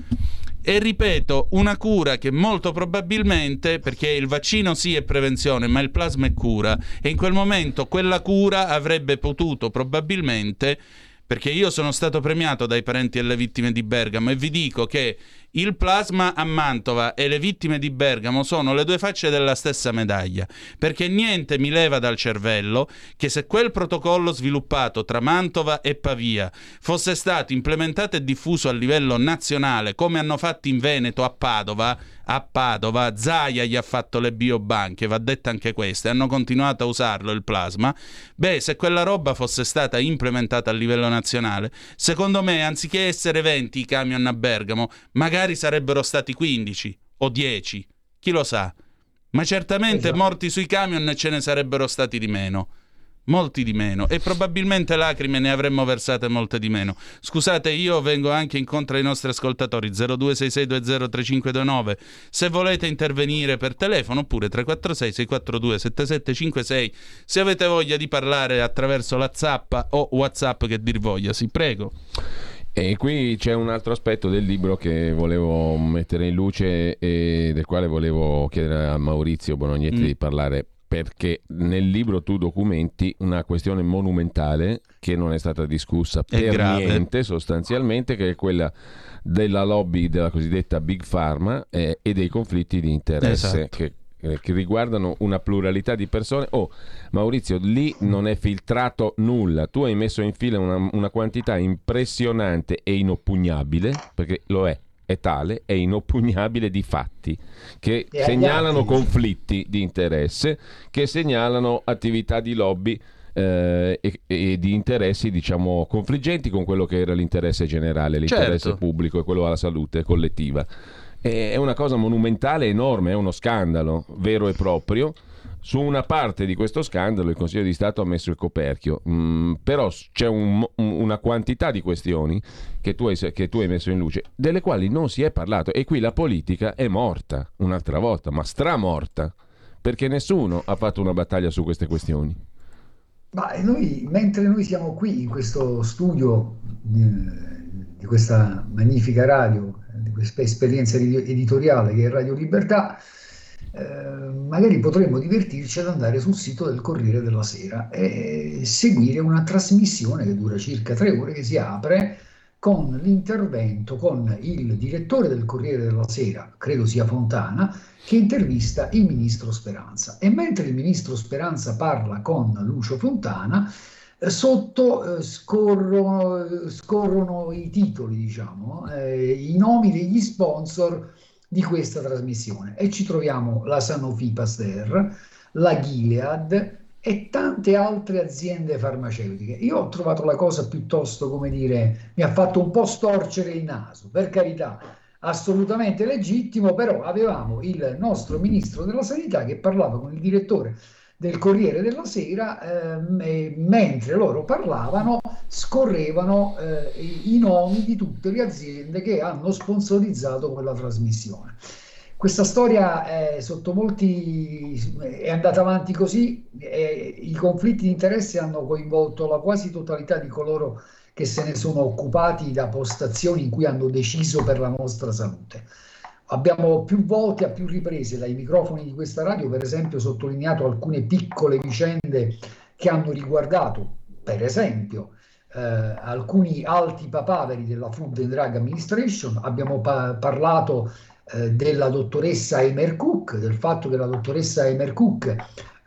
E ripeto, una cura che molto probabilmente, perché il vaccino sì è prevenzione, ma il plasma è cura, e in quel momento quella cura avrebbe potuto probabilmente, perché io sono stato premiato dai parenti delle vittime di Bergamo e vi dico che il plasma a Mantova e le vittime di Bergamo sono le due facce della stessa medaglia, perché niente mi leva dal cervello che se quel protocollo sviluppato tra Mantova e Pavia fosse stato implementato e diffuso a livello nazionale, come hanno fatto in Veneto a Padova, a Padova Zaia gli ha fatto le biobanche, va detta anche questa, hanno continuato a usarlo il plasma, beh, se quella roba fosse stata implementata a livello nazionale, secondo me, anziché essere 20 i camion a Bergamo, magari sarebbero stati 15 o 10, chi lo sa. Ma certamente Esatto. morti sui camion ce ne sarebbero stati di meno. molti di meno e probabilmente lacrime ne avremmo versate molte di meno. Scusate, io vengo anche incontro ai nostri ascoltatori 0266203529 se volete intervenire per telefono oppure 346 642 7756 se avete voglia di parlare attraverso la zappa o WhatsApp che dir voglia, sì, prego. E qui c'è un altro aspetto del libro che volevo mettere in luce e del quale volevo chiedere a Maurizio Bonognetti Mm. di parlare perché nel libro tu documenti una questione monumentale che non è stata discussa È per grave. niente sostanzialmente, che è quella della lobby della cosiddetta Big Pharma eh, e dei conflitti di interesse Esatto. che, eh, che riguardano una pluralità di persone. Oh, Maurizio, lì non è filtrato nulla. Tu hai messo in fila una, una quantità impressionante e inoppugnabile, perché lo è, è tale, è inoppugnabile di fatti che E segnalano conflitti di interesse, che segnalano attività di lobby. eh, e, e di interessi diciamo confliggenti con quello che era l'interesse generale, l'interesse Certo. pubblico e quello alla salute collettiva. È una cosa monumentale, enorme, è uno scandalo vero e proprio. Su una parte di questo scandalo il Consiglio di Stato ha messo il coperchio, Mm, però c'è un- un- una quantità di questioni che tu, hai, che tu hai messo in luce, delle quali non si è parlato e qui la politica è morta un'altra volta, ma stramorta, perché nessuno ha fatto una battaglia su queste questioni. Ma noi, mentre noi siamo qui in questo studio di, di questa magnifica radio, di questa esperienza edi- editoriale che è Radio Libertà, eh, magari potremmo divertirci ad andare sul sito del Corriere della Sera e seguire una trasmissione che dura circa tre ore che si apre con l'intervento con il direttore del Corriere della Sera, credo sia Fontana, che intervista il ministro Speranza. E mentre il ministro Speranza parla con Lucio Fontana, eh, sotto eh, scorrono, eh, scorrono i titoli, diciamo, eh, i nomi degli sponsor di questa trasmissione e ci troviamo la Sanofi Pasteur, la Gilead e tante altre aziende farmaceutiche. Io ho trovato la cosa piuttosto, come dire, mi ha fatto un po' storcere il naso, per carità, assolutamente legittimo, però avevamo il nostro ministro della sanità che parlava con il direttore del Corriere della Sera ehm, e mentre loro parlavano scorrevano eh, i nomi di tutte le aziende che hanno sponsorizzato quella trasmissione. Questa storia eh, sotto molti è andata avanti così, e i conflitti di interesse hanno coinvolto la quasi totalità di coloro che se ne sono occupati da postazioni in cui hanno deciso per la nostra salute. Abbiamo più volte, a più riprese, dai microfoni di questa radio, per esempio, sottolineato alcune piccole vicende che hanno riguardato, per esempio, eh, alcuni alti papaveri della Food and Drug Administration. Abbiamo pa- parlato eh, della dottoressa Emer Cook, del fatto che la dottoressa Emer Cook,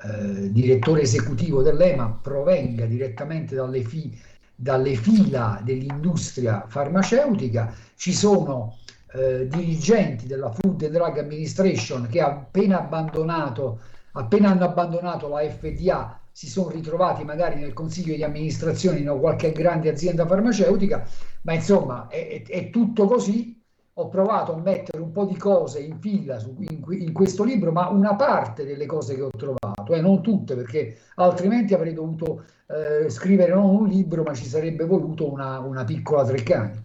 eh, direttore esecutivo dell'EMA, provenga direttamente dalle, fi- dalle fila dell'industria farmaceutica. Ci sono eh, dirigenti della Food and Drug Administration che appena abbandonato, appena hanno abbandonato la FDA si sono ritrovati magari nel consiglio di amministrazione di qualche grande azienda farmaceutica, ma insomma è, è- è tutto così. Ho provato a mettere un po' di cose in fila su- in, in questo libro, ma una parte delle cose che ho trovato, e non tutte, perché altrimenti avrei dovuto eh, scrivere non un libro, ma ci sarebbe voluto una, una piccola Treccani.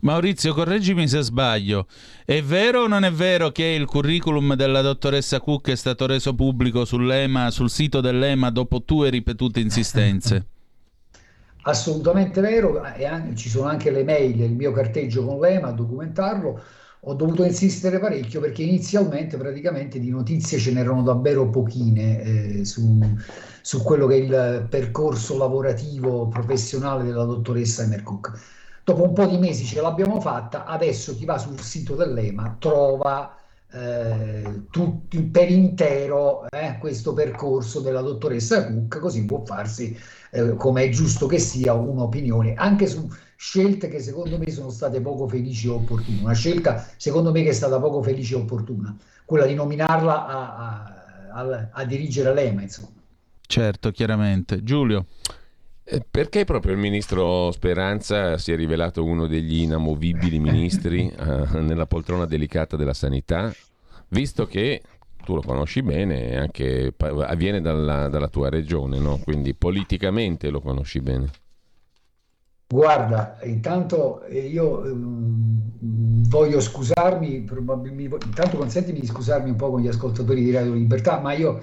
Maurizio, correggimi se sbaglio. È vero o non è vero che il curriculum della dottoressa Cook è stato reso pubblico sull'EMA, sul sito dell'EMA dopo tue ripetute insistenze? Assolutamente vero, e an- ci sono anche le mail del mio carteggio con l'EMA a documentarlo. Ho dovuto insistere parecchio perché inizialmente praticamente di notizie ce n'erano davvero pochine eh, su, su quello che è il percorso lavorativo professionale della dottoressa Emer Cook. Dopo un po' di mesi ce l'abbiamo fatta, adesso chi va sul sito dell'EMA trova eh, tutti per intero eh, questo percorso della dottoressa Cook, così può farsi, eh, come è giusto che sia, un'opinione anche su scelte che secondo me sono state poco felici e opportune. Una scelta secondo me che è stata poco felice e opportuna, quella di nominarla a, a- a- a dirigere l'EMA, insomma. Certo, chiaramente. Giulio. Eh, Perché proprio il ministro Speranza si è rivelato uno degli inamovibili ministri eh, nella poltrona delicata della sanità, visto che tu lo conosci bene, anche avviene dalla, dalla tua regione, no? quindi politicamente lo conosci bene. Guarda, intanto eh, io ehm, voglio scusarmi, intanto consentimi di scusarmi un po' con gli ascoltatori di Radio Libertà, ma io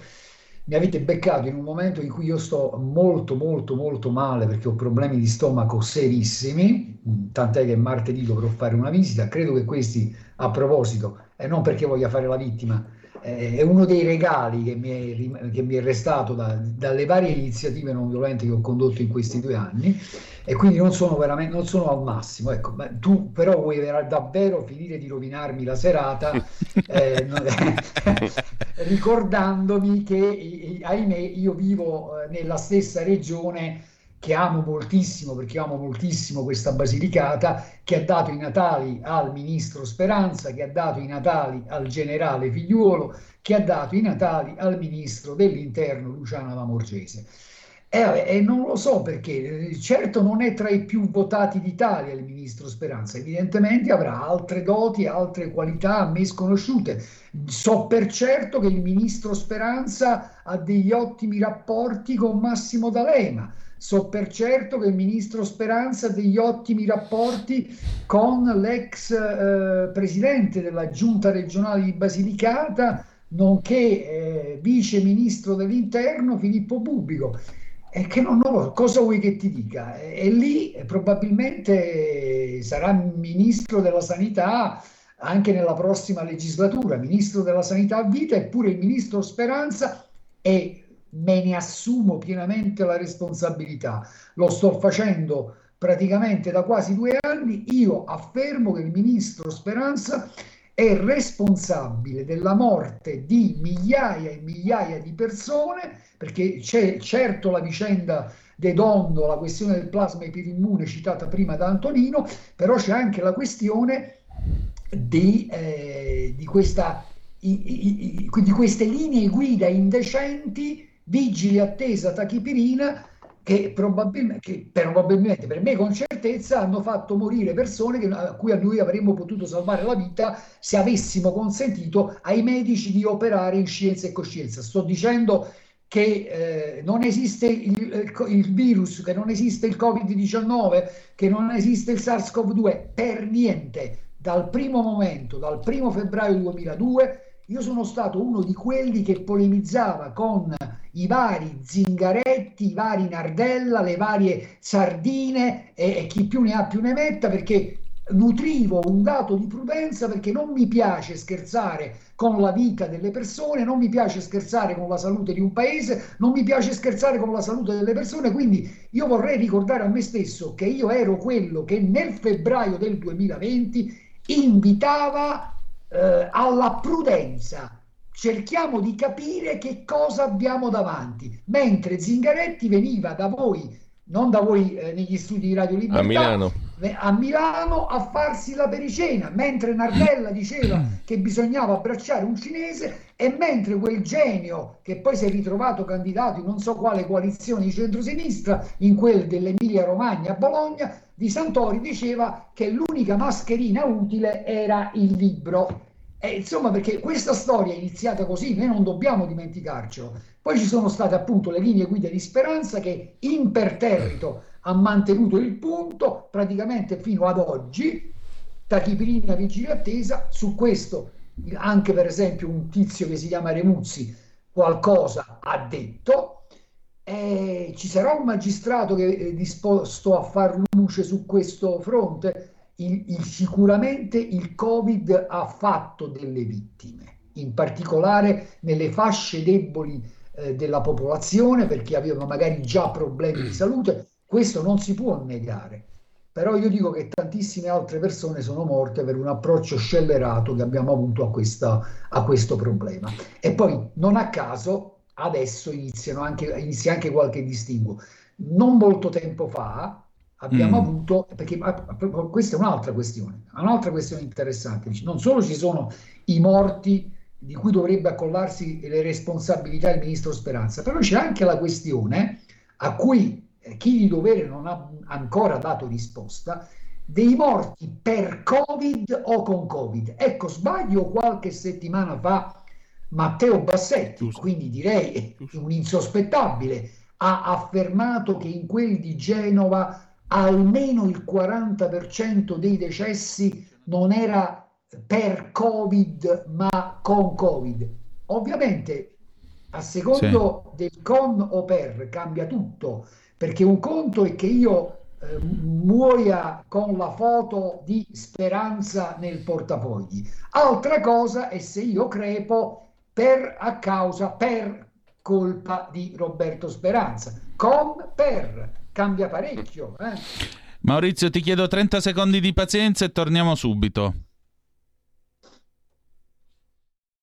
mi avete beccato in un momento in cui io sto molto molto molto male perché ho problemi di stomaco serissimi, tant'è che martedì dovrò fare una visita, credo che questi a proposito, e non perché voglia fare la vittima, è uno dei regali che mi è, che mi è restato da- dalle varie iniziative non violente che ho condotto in questi due anni e quindi non sono veramente non sono al massimo. Ecco, ma tu però vuoi davvero finire di rovinarmi la serata eh, non- ricordandomi che, ahimè, io vivo eh, nella stessa regione che amo moltissimo, perché amo moltissimo questa Basilicata, che ha dato i Natali al ministro Speranza, che ha dato i Natali al generale Figliuolo, che ha dato i Natali al ministro dell'Interno Luciano Lamorgese. E, e non lo so perché, eh, certo non è tra i più votati d'Italia il ministro Speranza, evidentemente avrà altre doti, altre qualità a me sconosciute. So per certo che il ministro Speranza ha degli ottimi rapporti con Massimo D'Alema. So per certo che il ministro Speranza ha degli ottimi rapporti con l'ex eh, presidente della giunta regionale di Basilicata, nonché eh, vice ministro dell'interno Filippo Bubbico. E che non, lo- cosa vuoi che ti dica? E, e lì eh, probabilmente sarà ministro della sanità anche nella prossima legislatura, ministro della sanità a vita, eppure il ministro Speranza e me ne assumo pienamente la responsabilità. Lo sto facendo praticamente da quasi due anni. Io affermo che il ministro Speranza è responsabile della morte di migliaia e migliaia di persone, perché c'è certo la vicenda De Dondo, la questione del plasma epirimmune citata prima da Antonino, però c'è anche la questione di, eh, di questa i- i- i- di queste linee guida indecenti, vigili attesa tachipirina, che probabilmente, che probabilmente, per me con certezza, hanno fatto morire persone che- a cui a noi avremmo potuto salvare la vita se avessimo consentito ai medici di operare in scienza e coscienza. Sto dicendo che eh, non esiste il, il virus, che non esiste il Covid-19, che non esiste il SARS-CoV-2, per niente. Dal primo momento, dal primo febbraio 2002, io sono stato uno di quelli che polemizzava con i vari Zingaretti, i vari Nardella, le varie Sardine e, e chi più ne ha più ne metta perché nutrivo un dato di prudenza perché non mi piace scherzare con la vita delle persone, non mi piace scherzare con la salute di un paese, non mi piace scherzare con la salute delle persone, quindi io vorrei ricordare a me stesso che io ero quello che nel febbraio del 2020 invitava eh, alla prudenza. Cerchiamo di capire che cosa abbiamo davanti, mentre Zingaretti veniva da voi, non da voi eh, negli studi di Radio Libertà, A Milano. A Milano a farsi la pericena, mentre Nardella diceva che bisognava abbracciare un cinese e mentre quel genio che poi si è ritrovato candidato in non so quale coalizione di centrosinistra, in quel dell'Emilia Romagna a Bologna, di Santori diceva che l'unica mascherina utile era il libro. E, insomma, perché questa storia è iniziata così, noi non dobbiamo dimenticarcelo. Poi ci sono state appunto le linee guida di Speranza che imperterrito ha mantenuto il punto praticamente fino ad oggi, tachipirina vigile attesa, su questo anche per esempio un tizio che si chiama Remuzzi qualcosa ha detto, e ci sarà un magistrato che è disposto a far luce su questo fronte. Il- il- sicuramente il Covid ha fatto delle vittime, in particolare nelle fasce deboli eh, della popolazione, perché avevano magari già problemi di salute. Questo non si può negare. Però io dico che tantissime altre persone sono morte per un approccio scellerato che abbiamo avuto a, questa- a questo problema. E poi, non a caso, adesso iniziano anche, inizia anche qualche distinguo. Non molto tempo fa abbiamo Mm. avuto, perché ma- questa è un'altra questione, un'altra questione interessante. Non solo ci sono i morti di cui dovrebbe accollarsi le responsabilità il ministro Speranza, però c'è anche la questione a cui eh, chi di dovere non ha ancora dato risposta dei morti per Covid o con Covid. Ecco, sbaglio qualche settimana fa Matteo Bassetti, quindi direi un insospettabile, ha affermato che in quelli di Genova almeno il 40% dei decessi non era per Covid ma con Covid. Ovviamente a secondo del con o per cambia tutto, perché un conto è che io eh, muoia con la foto di speranza nel portafogli, altra cosa è se io crepo per a causa per colpa di Roberto Speranza, con per cambia parecchio. Eh? Maurizio, ti chiedo 30 secondi di pazienza e torniamo subito.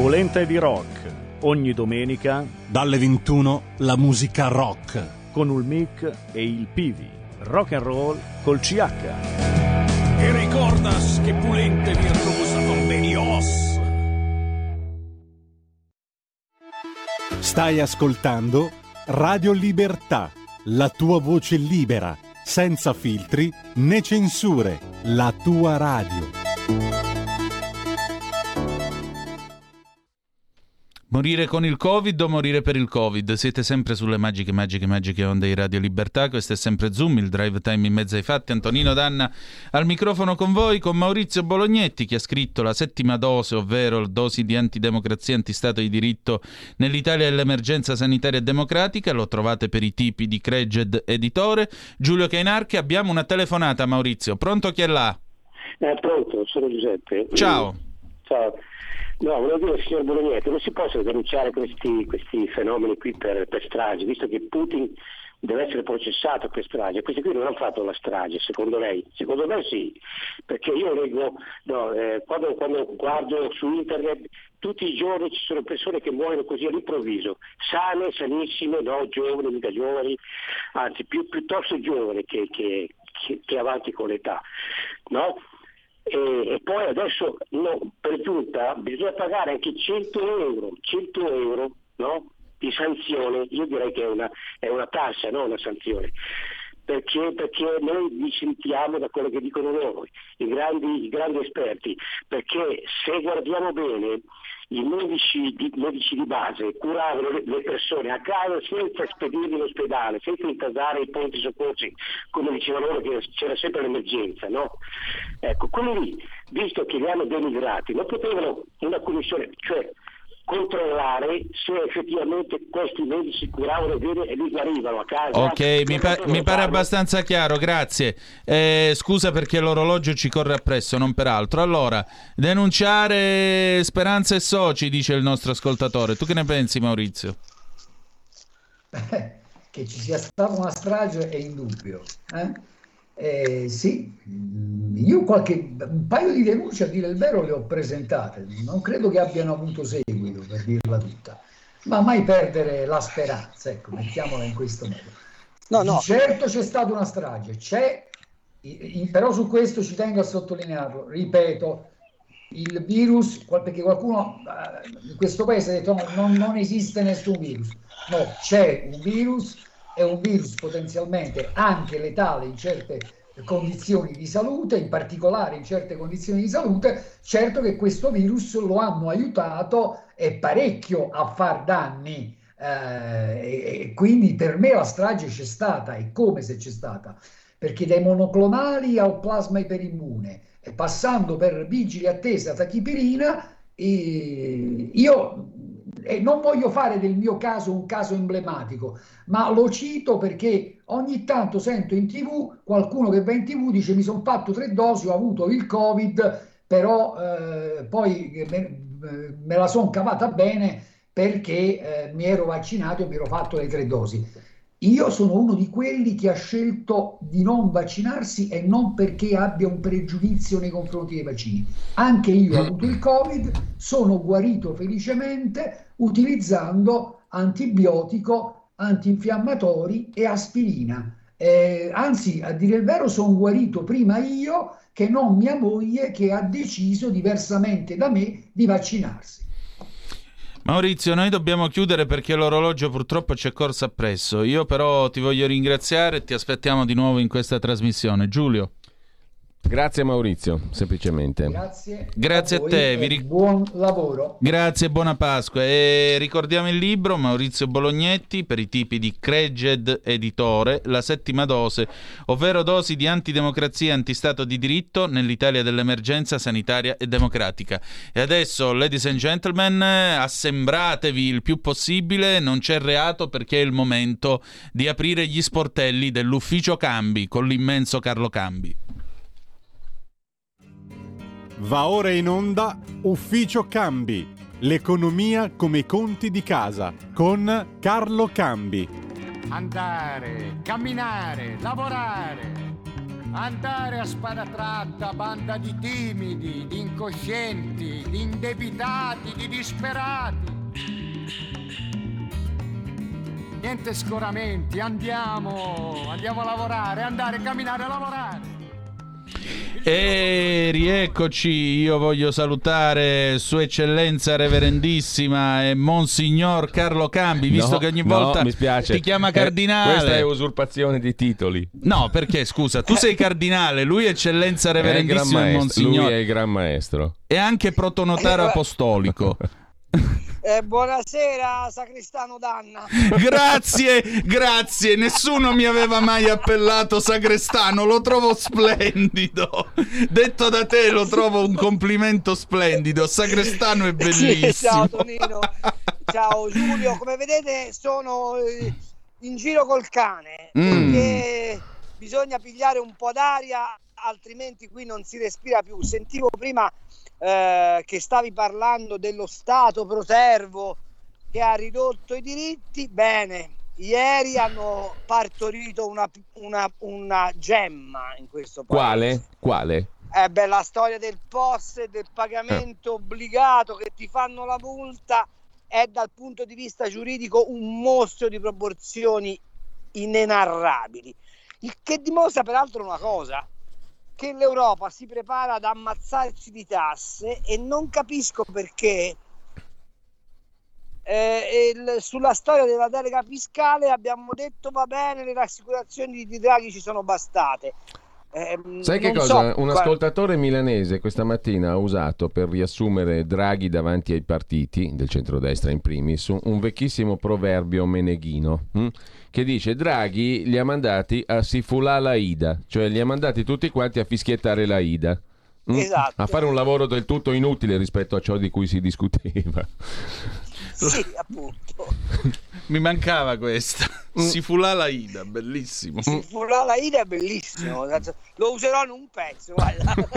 Polenta di rock. Ogni domenica Dalle 21 la musica rock. con il mic e il Pivi. Rock and roll col CH. E ricordas che pulente virtuosa convenios. Stai ascoltando Radio Libertà, la tua voce libera, senza filtri né censure, la tua radio. Morire con il Covid o morire per il Covid? Siete sempre sulle magiche, magiche, magiche onde di Radio Libertà. Questo è sempre Zoom, il drive time in mezzo ai fatti. Antonino Danna al microfono con voi, con Maurizio Bolognetti che ha scritto la settima dose, ovvero dosi di antidemocrazia antistato di diritto nell'Italia dell'emergenza sanitaria e democratica. Lo trovate per i tipi di Creged Editore. Giulio Cainarchi, abbiamo una telefonata, Maurizio. Pronto chi è là? Eh, pronto, sono Giuseppe. Ciao. Ciao. No, volevo dire, signor Bolognetti, non si possono denunciare questi, questi fenomeni qui per, per stragi, visto che Putin deve essere processato per strage. Questi qui non hanno fatto la strage, secondo lei? Secondo me sì, perché io leggo, no, eh, quando, quando guardo su internet tutti i giorni ci sono persone che muoiono così all'improvviso, sane, sanissime, no, giovani, mica giovani, anzi più, piuttosto giovani che, che- che- che avanti con l'età. No? E, e poi adesso no, per giunta bisogna pagare anche 100 euro, 100 euro no? di sanzione, io direi che è una, è una tassa, non una sanzione. Perché, perché noi dissentiamo da quello che dicono loro, i grandi, i grandi esperti, perché se guardiamo bene i medici di, medici di base curavano le, persone a casa senza spedirli in ospedale, senza intasare i ponti soccorsi, come diceva loro che c'era sempre l'emergenza, no? Ecco, quelli lì, visto che li hanno denigrati, non potevano una commissione, cioè controllare se effettivamente questi medici curavano bene e li guarivano a casa. Ok, mi, pa- mi pare abbastanza chiaro, grazie. Eh, scusa perché l'orologio ci corre appresso, non per altro. Allora, denunciare Speranza e Soci, dice il nostro ascoltatore. Tu che ne pensi, Maurizio? che ci sia stata una strage è indubbio. eh? Eh, sì, mm, io qualche, un paio di denunce a dire il vero le ho presentate, non credo che abbiano avuto seguito per dirla tutta, ma mai perdere la speranza, ecco, mettiamola in questo modo. No, no. Certo c'è stata una strage, c'è, però su questo ci tengo a sottolinearlo, ripeto, il virus, perché qualcuno eh, in questo paese ha detto no, non, non esiste nessun virus. No, c'è un virus, è un virus potenzialmente anche letale in certe condizioni di salute, in particolare in certe condizioni di salute, certo che questo virus lo hanno aiutato e parecchio a far danni. eh, e, quindi per me la strage c'è stata, e come se c'è stata, perché dai monoclonali al plasma iperimmune, e passando per vigili attesa tachipirina, eh, io e non voglio fare del mio caso un caso emblematico, ma lo cito perché ogni tanto sento in tv qualcuno che va in tv dice mi sono fatto tre dosi, ho avuto il covid, però eh, poi me, me la sono cavata bene perché eh, mi ero vaccinato e mi ero fatto le tre dosi. Io sono uno di quelli che ha scelto di non vaccinarsi e non perché abbia un pregiudizio nei confronti dei vaccini. Anche io ho avuto il Covid, sono guarito felicemente utilizzando antibiotico, antinfiammatori e aspirina. Eh, anzi, a dire il vero, sono guarito prima io che non mia moglie che ha deciso diversamente da me di vaccinarsi. Maurizio, noi dobbiamo chiudere perché l'orologio purtroppo ci è corso appresso. Io però ti voglio ringraziare e ti aspettiamo di nuovo in questa trasmissione. Giulio. Grazie Maurizio, semplicemente. Grazie, Grazie a voi te, vi ric- buon lavoro. Grazie e buona Pasqua. E ricordiamo il libro Maurizio Bolognetti per i tipi di Creged Editore, La settima dose, ovvero dosi di antidemocrazia e antistato di diritto nell'Italia dell'emergenza sanitaria e democratica. E adesso, ladies and gentlemen, assembratevi il più possibile, non c'è reato perché è il momento di aprire gli sportelli dell'ufficio Cambi con l'immenso Carlo Cambi. Va ora in onda Ufficio Cambi, l'economia come i conti di casa, con Carlo Cambi. Andare, camminare, lavorare. Andare a spada tratta, banda di timidi, di incoscienti, di indebitati, di disperati. Niente scoramenti, andiamo, andiamo a lavorare, andare, camminare, lavorare. E rieccoci, io voglio salutare Sua Eccellenza Reverendissima e Monsignor Carlo Cambi, visto No, che ogni no, volta mi spiace. ti chiama Eh, cardinale. questa è usurpazione di titoli. No, perché scusa, tu sei cardinale, lui è Eccellenza È Reverendissima e maestro, lui Monsignor è il gran maestro. e anche protonotario apostolico. Eh, buonasera, sacristano Danna. Grazie, grazie. Nessuno mi aveva mai appellato sagrestano. Lo trovo splendido. Detto da te, lo trovo un complimento splendido. Sagrestano è Sì, bellissimo. ciao Tonino, ciao Giulio. Come vedete sono eh, in giro col cane Mm. perché bisogna pigliare un po' d'aria, altrimenti qui non si respira più. Sentivo prima eh, che stavi parlando dello Stato protervo che ha ridotto i diritti. Bene, ieri hanno partorito una, una- una gemma in questo paese. Quale? Quale? Eh beh, la storia del POS e del pagamento obbligato che ti fanno la multa è dal punto di vista giuridico un mostro di proporzioni inenarrabili. Il che dimostra peraltro una cosa, che l'Europa si prepara ad ammazzarci di tasse e non capisco perché eh, il- sulla storia della delega fiscale abbiamo detto va bene, le rassicurazioni di Draghi ci sono bastate. Ehm, Sai che cosa? so, Un guarda- ascoltatore milanese questa mattina ha usato per riassumere Draghi davanti ai partiti, del centrodestra in primis, un, un vecchissimo proverbio meneghino hm? Che dice Draghi li ha mandati a sifulà la Ida, cioè li ha mandati tutti quanti a fischiettare la Ida. hm? Esatto. A fare un lavoro del tutto inutile rispetto a ciò di cui si discuteva. Sì, appunto. Mi mancava questa. Mm. Si la Ida, bellissimo. Il Fulano Ida è bellissimo, lo userò in un pezzo. Guarda.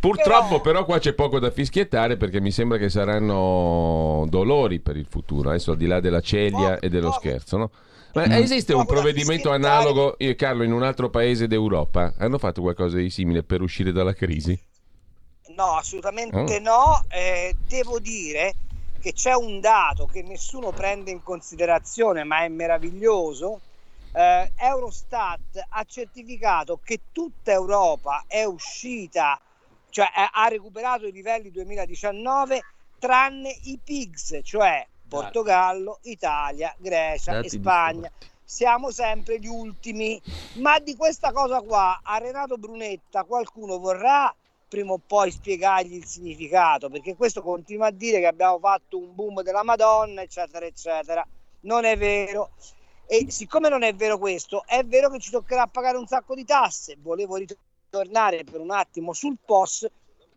Purtroppo però... qua c'è poco da fischiettare perché mi sembra che saranno dolori per il futuro, adesso al di là della celia e dello scherzo, no? Ma Mm. esiste un provvedimento analogo, eh, Carlo, in un altro paese d'Europa? Hanno fatto qualcosa di simile per uscire dalla crisi? No, assolutamente Oh. no. Eh, devo dire che c'è un dato che nessuno prende in considerazione, ma è meraviglioso. Eh, Eurostat ha certificato che tutta Europa è uscita, cioè eh, ha recuperato i livelli 2019, tranne i PIGS, cioè Portogallo, Italia, Grecia Dati e di Spagna. Siamo sempre gli ultimi, ma di questa cosa qua a Renato Brunetta qualcuno vorrà prima o poi spiegargli il significato, perché questo continua a dire che abbiamo fatto un boom della Madonna, eccetera, eccetera. Non è vero. E siccome non è vero questo, è vero che ci toccherà pagare un sacco di tasse. Volevo ritornare per un attimo sul POS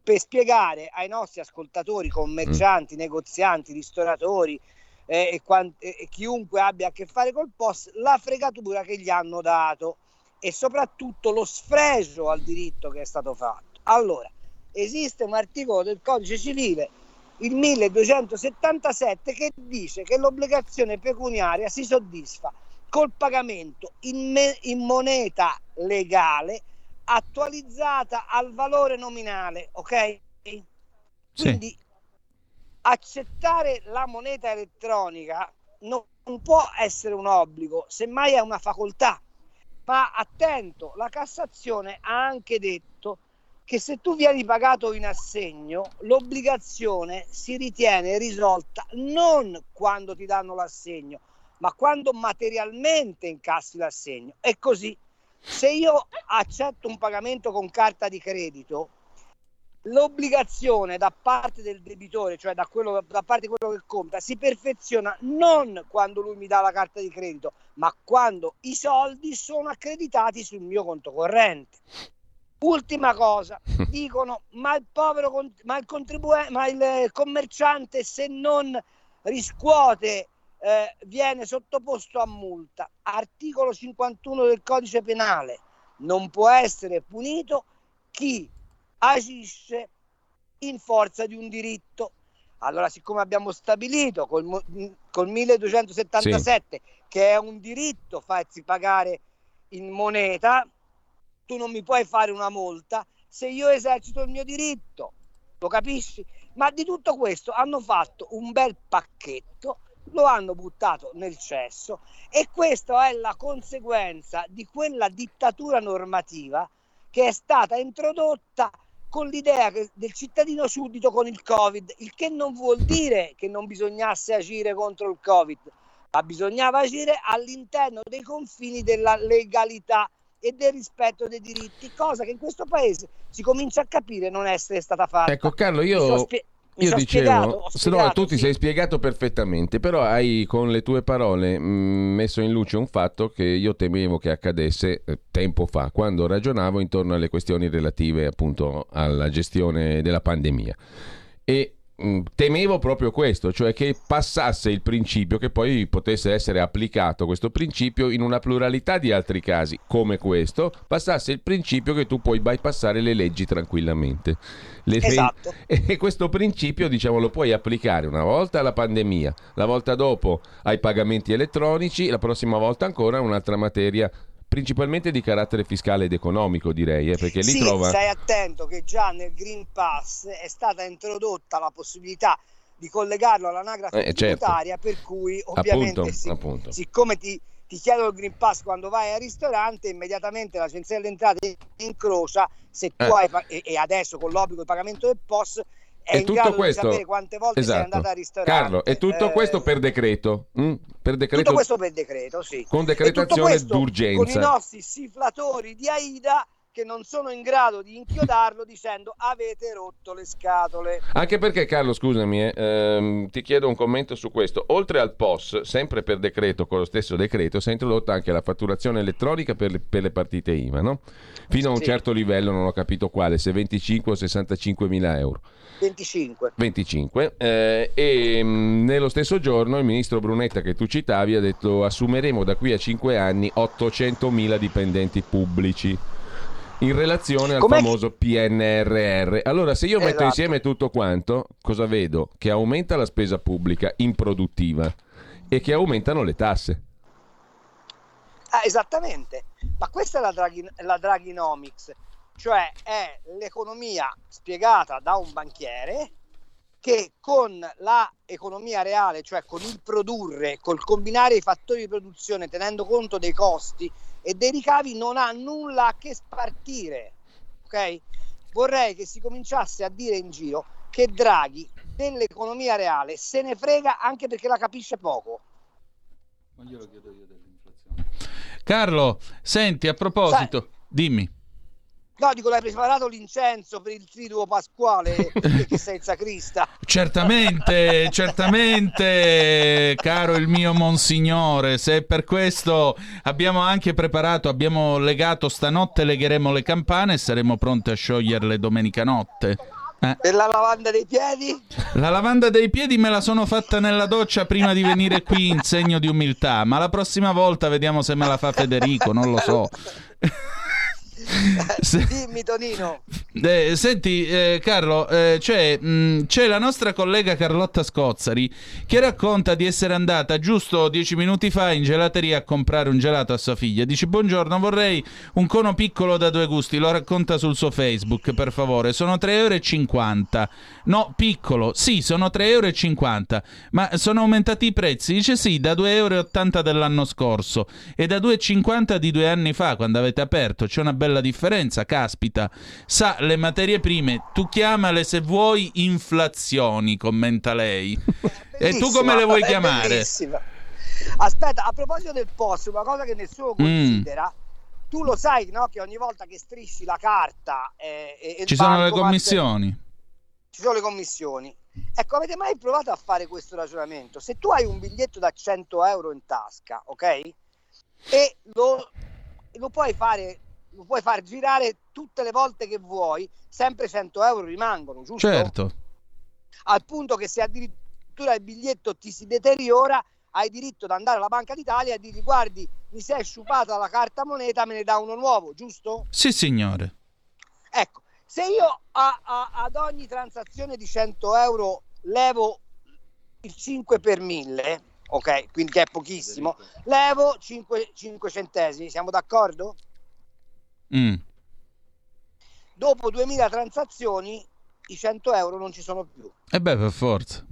per spiegare ai nostri ascoltatori, commercianti, negozianti, ristoratori eh, e, quan- e- e chiunque abbia a che fare col POS la fregatura che gli hanno dato e soprattutto lo sfregio al diritto che è stato fatto. Allora, esiste un articolo del codice civile, il 1277 che dice che l'obbligazione pecuniaria si soddisfa col pagamento in, me- in moneta legale attualizzata al valore nominale, ok? Quindi accettare la moneta elettronica non non può essere un obbligo, semmai è una facoltà. Ma attento, la Cassazione ha anche detto che se tu vieni pagato in assegno, l'obbligazione si ritiene risolta non quando ti danno l'assegno, ma quando materialmente incassi l'assegno. E così, se io accetto un pagamento con carta di credito, l'obbligazione da parte del debitore, cioè da, quello, da parte di quello che compra, si perfeziona non quando lui mi dà la carta di credito, ma quando i soldi sono accreditati sul mio conto corrente. Ultima cosa, dicono, ma il povero, ma il, contribue- ma il commerciante se non riscuote eh, viene sottoposto a multa. Articolo 51 del codice penale. Non può essere punito chi agisce in forza di un diritto. Allora, siccome abbiamo stabilito col, col 1277 che è un diritto farsi pagare in moneta, tu non mi puoi fare una multa se io esercito il mio diritto, lo capisci? Ma di tutto questo hanno fatto un bel pacchetto, lo hanno buttato nel cesso e questa è la conseguenza di quella dittatura normativa che è stata introdotta con l'idea del cittadino suddito con il Covid, il che non vuol dire che non bisognasse agire contro il Covid, ma bisognava agire all'interno dei confini della legalità e del rispetto dei diritti, cosa che in questo paese si comincia a capire non essere stata fatta. Ecco Carlo, io, io dicevo, spiegato? Se no spiegato, tu ti sì. sei spiegato perfettamente, però hai con le tue parole mh, messo in luce un fatto che io temevo che accadesse eh, tempo fa, quando ragionavo intorno alle questioni relative appunto alla gestione della pandemia. E temevo proprio questo, cioè che passasse il principio, che poi potesse essere applicato questo principio in una pluralità di altri casi, come questo, passasse il principio che tu puoi bypassare le leggi tranquillamente. Le Esatto. e questo principio, diciamo, lo puoi applicare una volta alla pandemia, la volta dopo ai pagamenti elettronici, la prossima volta ancora a un'altra materia, principalmente di carattere fiscale ed economico, direi, eh, perché lì sì, trova... stai attento che già nel Green Pass è stata introdotta la possibilità di collegarlo all'anagrafe Eh, certo. tributaria, per cui ovviamente Appunto, sì, appunto. siccome ti, ti chiedono il Green Pass quando vai al ristorante, immediatamente l'agenzia delle entrate incrocia se tu Eh. hai e adesso con l'obbligo di pagamento del POS è E tutto questo, quante volte sei esatto. Carlo, e tutto Eh, questo per decreto? mm? Per decreto tutto questo per decreto, sì. con decretazione d'urgenza. Con i nostri sifflatori di AIDA che non sono in grado di inchiodarlo dicendo avete rotto le scatole. Anche perché, Carlo, scusami, eh, ehm, ti chiedo un commento su questo. Oltre al POS, sempre per decreto, con lo stesso decreto, si è introdotta anche la fatturazione elettronica per le, per le partite IVA, no? Fino a un Sì. certo livello, non ho capito quale, se 25 o 65 mila euro. 25. 25 eh, e mh, nello stesso giorno il ministro Brunetta che tu citavi ha detto assumeremo da qui a 5 anni 800.000 dipendenti pubblici in relazione al Com'è che- famoso PNRR. Allora se io metto Esatto. insieme tutto quanto, cosa vedo? Che aumenta la spesa pubblica improduttiva e che aumentano le tasse. Ah, esattamente, ma questa è la, Draghi, la Draghinomics, cioè è l'economia spiegata da un banchiere che con la economia reale, cioè con il produrre, col combinare i fattori di produzione tenendo conto dei costi e dei ricavi non ha nulla a che spartire. Ok? Vorrei che si cominciasse a dire in giro che Draghi dell'economia reale se ne frega anche perché la capisce poco. Carlo, senti, a proposito, dimmi. No, dico, l'hai preparato l'incenso per il triduo pasquale che, sei sacrista. Certamente, certamente, caro il mio monsignore, se per questo abbiamo anche preparato, abbiamo legato stanotte, legheremo le campane e saremo pronti a scioglierle domenica notte. Eh. Per la lavanda dei piedi? La lavanda dei piedi me la sono fatta nella doccia prima di venire qui in segno di umiltà, ma la prossima volta vediamo se me la fa Federico, non lo so. Dimmi Tonino. Eh, senti eh, Carlo, eh, c'è, mh, c'è la nostra collega Carlotta Scozzari che racconta di essere andata giusto dieci minuti fa in gelateria a comprare un gelato a sua figlia. Dice buongiorno, vorrei un cono piccolo da due gusti, lo racconta sul suo Facebook per favore, sono 3,50 euro. No, piccolo, sì, sono 3,50 euro, ma sono aumentati i prezzi. Dice sì, da 2,80 euro dell'anno scorso e da 2,50 di due anni fa quando avete aperto. C'è una bella differenza, caspita. Sa le materie prime, tu chiamale se vuoi inflazioni, commenta lei. e tu come le vuoi chiamare? bellissima. Aspetta, a proposito del POS, una cosa che nessuno Mm. considera, tu lo sai no, che ogni volta che strisci la carta eh, e, e Ci sono le commissioni. Ci sono le commissioni. Ecco, avete mai provato a fare questo ragionamento? Se tu hai un biglietto da 100 euro in tasca, ok? E lo, lo puoi fare, lo puoi far girare tutte le volte che vuoi, sempre 100 euro rimangono, giusto? Certo. Al punto che se addirittura il biglietto ti si deteriora, hai diritto ad andare alla Banca d'Italia e dirgli guardi, mi si è sciupata la carta moneta, me ne dà uno nuovo, giusto? Sì, signore. Ecco, se io a- a- ad ogni transazione di 100 euro levo il 5 per 1000, ok, quindi che è pochissimo, levo 5, 5 centesimi, siamo d'accordo? Mm. Dopo 2000 transazioni i 100 euro non ci sono più. E beh, per forza.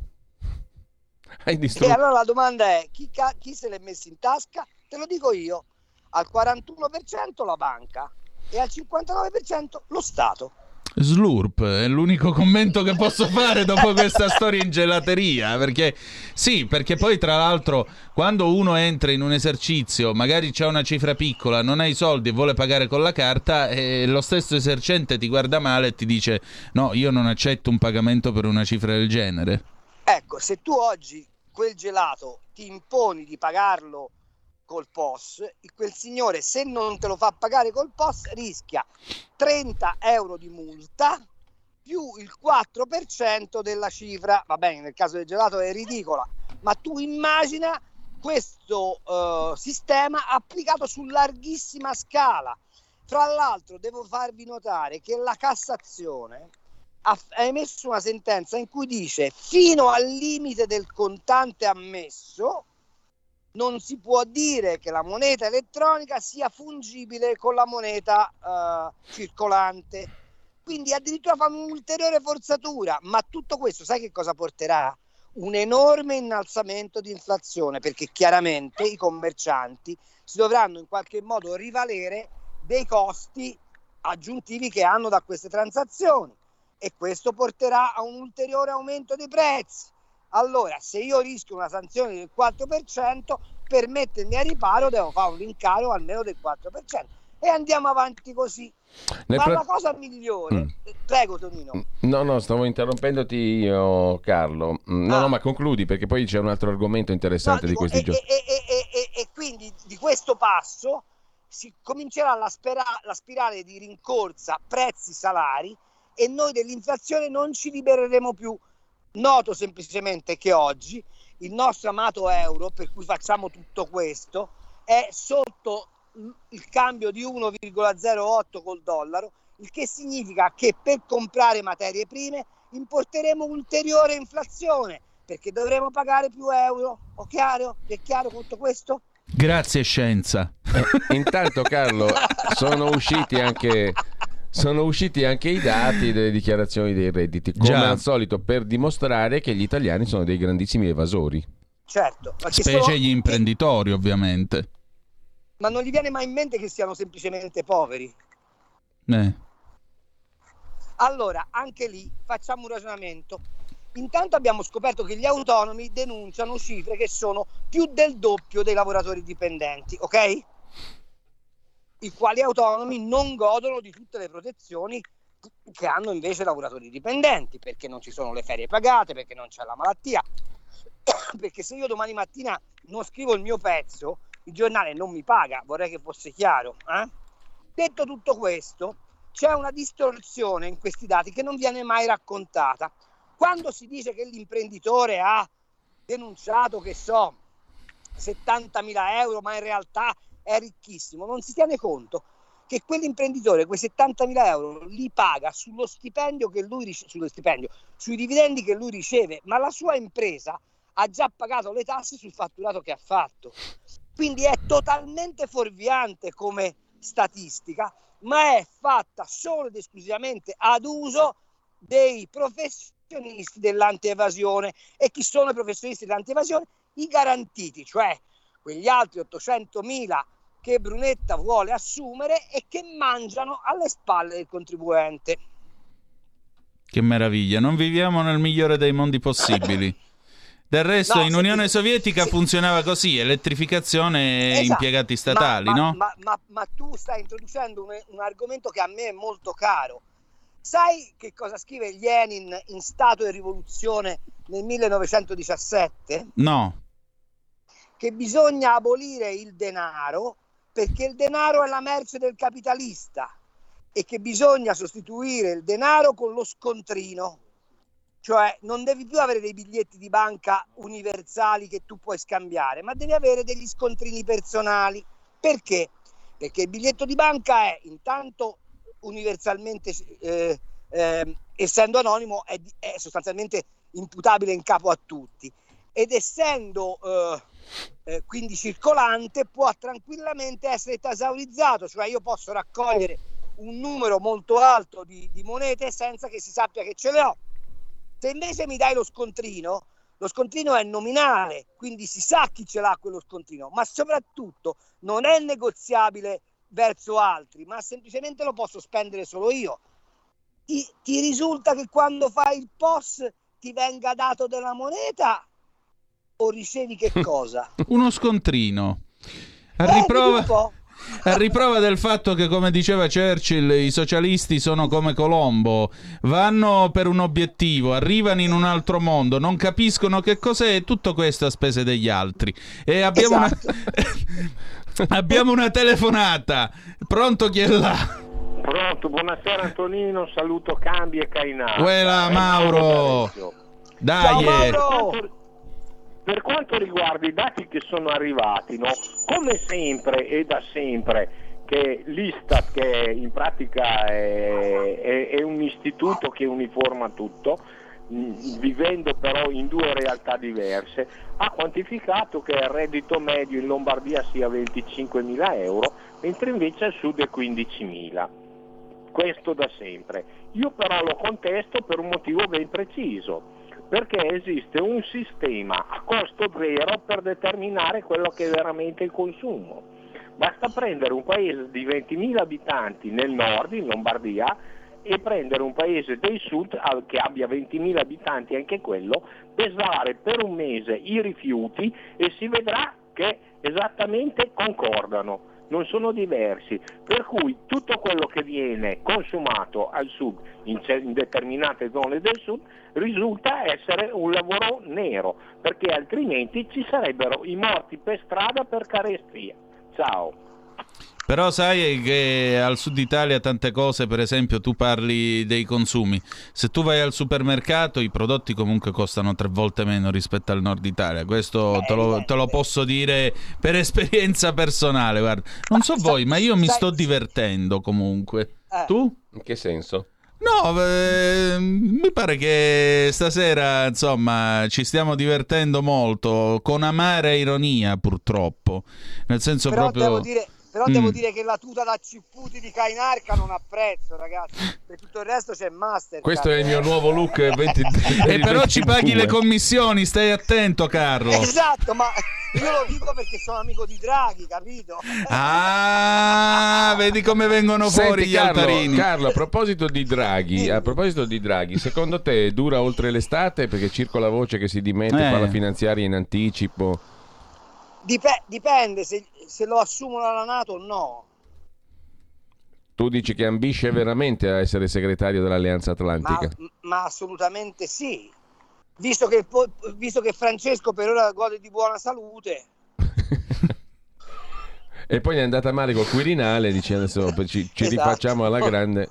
Hai E distrutto. allora la domanda è chi, ca- chi se l'è messo in tasca? Te lo dico io, al 41% la banca e al 59% lo Stato. Slurp è l'unico commento che posso fare dopo questa storia in gelateria. Perché sì, perché poi tra l'altro, quando uno entra in un esercizio, magari c'è una cifra piccola, non hai soldi e vuole pagare con la carta, e lo stesso esercente ti guarda male e ti dice: No, io non accetto un pagamento per una cifra del genere. Ecco, se tu oggi quel gelato ti imponi di pagarlo col POS, quel signore se non te lo fa pagare col POS rischia 30 euro di multa più il 4% della cifra. Va bene, nel caso del gelato è ridicola, ma tu immagina questo eh, sistema applicato su larghissima scala. Fra l'altro devo farvi notare che la Cassazione ha ha emesso una sentenza in cui dice fino al limite del contante ammesso non si può dire che la moneta elettronica sia fungibile con la moneta eh, circolante. Quindi addirittura fanno un'ulteriore forzatura, ma tutto questo sai che cosa porterà? Un enorme innalzamento di inflazione, perché chiaramente i commercianti si dovranno in qualche modo rivalere dei costi aggiuntivi che hanno da queste transazioni e questo porterà a un ulteriore aumento dei prezzi. Allora, se io rischio una sanzione del 4%, per mettermi a riparo devo fare un rincaro almeno del 4% e andiamo avanti così. Nel Ma fra- la cosa migliore, Mm. eh, prego Tonino, No, no, stavo interrompendoti io, Carlo. Mm, No, Ah. no, ma concludi perché poi c'è un altro argomento interessante di dico, questi e, giorni. e- e- e quindi di questo passo si comincerà la, spera- la spirale di rincorsa prezzi-salari e noi dell'inflazione non ci libereremo più. Noto semplicemente che oggi il nostro amato euro, per cui facciamo tutto questo, è sotto il cambio di 1,08 col dollaro, il che significa che per comprare materie prime importeremo ulteriore inflazione perché dovremo pagare più euro. Ho chiaro? È chiaro tutto questo? Grazie, scienza. Eh, Intanto, Carlo, sono usciti anche. Sono usciti anche i dati delle dichiarazioni dei redditi, come Già. al solito, per dimostrare che gli italiani sono dei grandissimi evasori. Certo, Specie sono- gli imprenditori, ovviamente. ma non gli viene mai in mente che siano semplicemente poveri. Eh. Allora, anche lì facciamo un ragionamento. Intanto abbiamo scoperto che gli autonomi denunciano cifre che sono più del doppio dei lavoratori dipendenti, ok? I quali autonomi non godono di tutte le protezioni che hanno invece lavoratori dipendenti, perché non ci sono le ferie pagate, perché non c'è la malattia. perché se io domani mattina non scrivo il mio pezzo, il giornale non mi paga, vorrei che fosse chiaro. eh? Detto tutto questo, c'è una distorsione in questi dati che non viene mai raccontata. Quando si dice che l'imprenditore ha denunciato, che so, 70.000 euro, ma in realtà è ricchissimo, non si tiene conto che quell'imprenditore quei 70.000 euro li paga sullo stipendio che lui rice- sullo stipendio, sui dividendi che lui riceve, ma la sua impresa ha già pagato le tasse sul fatturato che ha fatto. Quindi è totalmente fuorviante come statistica, ma è fatta solo ed esclusivamente ad uso dei professionisti dell'antievasione. E chi sono i professionisti dell'antievasione? I garantiti, cioè quegli altri 800.000 che Brunetta vuole assumere e che mangiano alle spalle del contribuente. Che meraviglia, non viviamo nel migliore dei mondi possibili. Del resto No, in Unione ti- Sovietica se- funzionava così, elettrificazione e Esatto, impiegati statali, ma, no? Ma, ma- ma tu stai introducendo un, un argomento che a me è molto caro. Sai che cosa scrive Lenin in Stato e Rivoluzione nel 1917? No. Che bisogna abolire il denaro perché il denaro è la merce del capitalista e che bisogna sostituire il denaro con lo scontrino. Cioè non devi più avere dei biglietti di banca universali che tu puoi scambiare, ma devi avere degli scontrini personali. Perché? Perché il biglietto di banca è intanto universalmente, eh, eh, essendo anonimo, è, è sostanzialmente imputabile in capo a tutti ed essendo eh, eh, quindi circolante può tranquillamente essere tasaurizzato, cioè io posso raccogliere un numero molto alto di, di monete senza che si sappia che ce le ho. Se invece mi dai lo scontrino, lo scontrino è nominale, quindi si sa chi ce l'ha quello scontrino, ma soprattutto non è negoziabile verso altri, ma semplicemente lo posso spendere solo io. Ti, ti risulta che quando fai il POS ti venga dato della moneta o ricevi che cosa? Uno scontrino. A Eh, riprova, a riprova del fatto che, come diceva Churchill, i socialisti sono come Colombo, vanno per un obiettivo, arrivano in un altro mondo, non capiscono che cos'è e tutto questo a spese degli altri. E abbiamo, Esatto. una... abbiamo una telefonata. Pronto chi è là? Pronto, buonasera Antonino, saluto Cambi e Cainaro. Quella Eh, Mauro. Dai. Per eh. Per quanto riguarda i dati che sono arrivati, no, come sempre e da sempre che l'Istat, che in pratica è, è- è un istituto che uniforma tutto, vivendo però in due realtà diverse, ha quantificato che il reddito medio in Lombardia sia 25.000 euro, mentre invece al sud è 15.000 questo da sempre. Io però lo contesto per un motivo ben preciso, perché esiste un sistema a costo zero per determinare quello che è veramente il consumo. Basta prendere un paese di 20.000 abitanti nel nord, in Lombardia, e prendere un paese del sud che abbia 20.000 abitanti anche quello, pesare per un mese i rifiuti e si vedrà che esattamente concordano non sono diversi, per cui tutto quello che viene consumato al sud, in, in determinate zone del sud, risulta essere un lavoro nero, perché altrimenti ci sarebbero i morti per strada per carestia. Ciao. Però sai che al sud Italia tante cose, per esempio tu parli dei consumi, se tu vai al supermercato i prodotti comunque costano tre volte meno rispetto al nord Italia, questo te lo, te lo posso dire per esperienza personale, guarda. Non so voi, ma io mi sto divertendo comunque. Tu? In che senso? No, eh, mi pare che stasera, insomma, ci stiamo divertendo molto, con amara ironia purtroppo, nel senso Però, proprio... devo dire, però Mm. devo dire che la tuta da cipputi di Kainarca non apprezzo, ragazzi. Per tutto il resto c'è Master. Questo è il mio nuovo look 20 E però ci paghi le 22. commissioni, stai attento Carlo. Esatto, ma io lo dico perché sono amico di Draghi, capito? Ah, vedi come vengono fuori Senti, gli Carlo, altarini. Carlo, a proposito di Draghi, a proposito di Draghi, secondo te dura oltre l'estate perché circola voce che si dimette, Eh. fa la finanziaria in anticipo? Dipe- dipende se, se lo assumono alla Nato o no. Tu dici che ambisce veramente a essere segretario dell'Alleanza Ma, Atlantica? ma assolutamente sì. Visto che, visto che Francesco per ora gode di buona salute, E poi è andata male col Quirinale, dice adesso ci, ci Esatto. rifacciamo alla grande.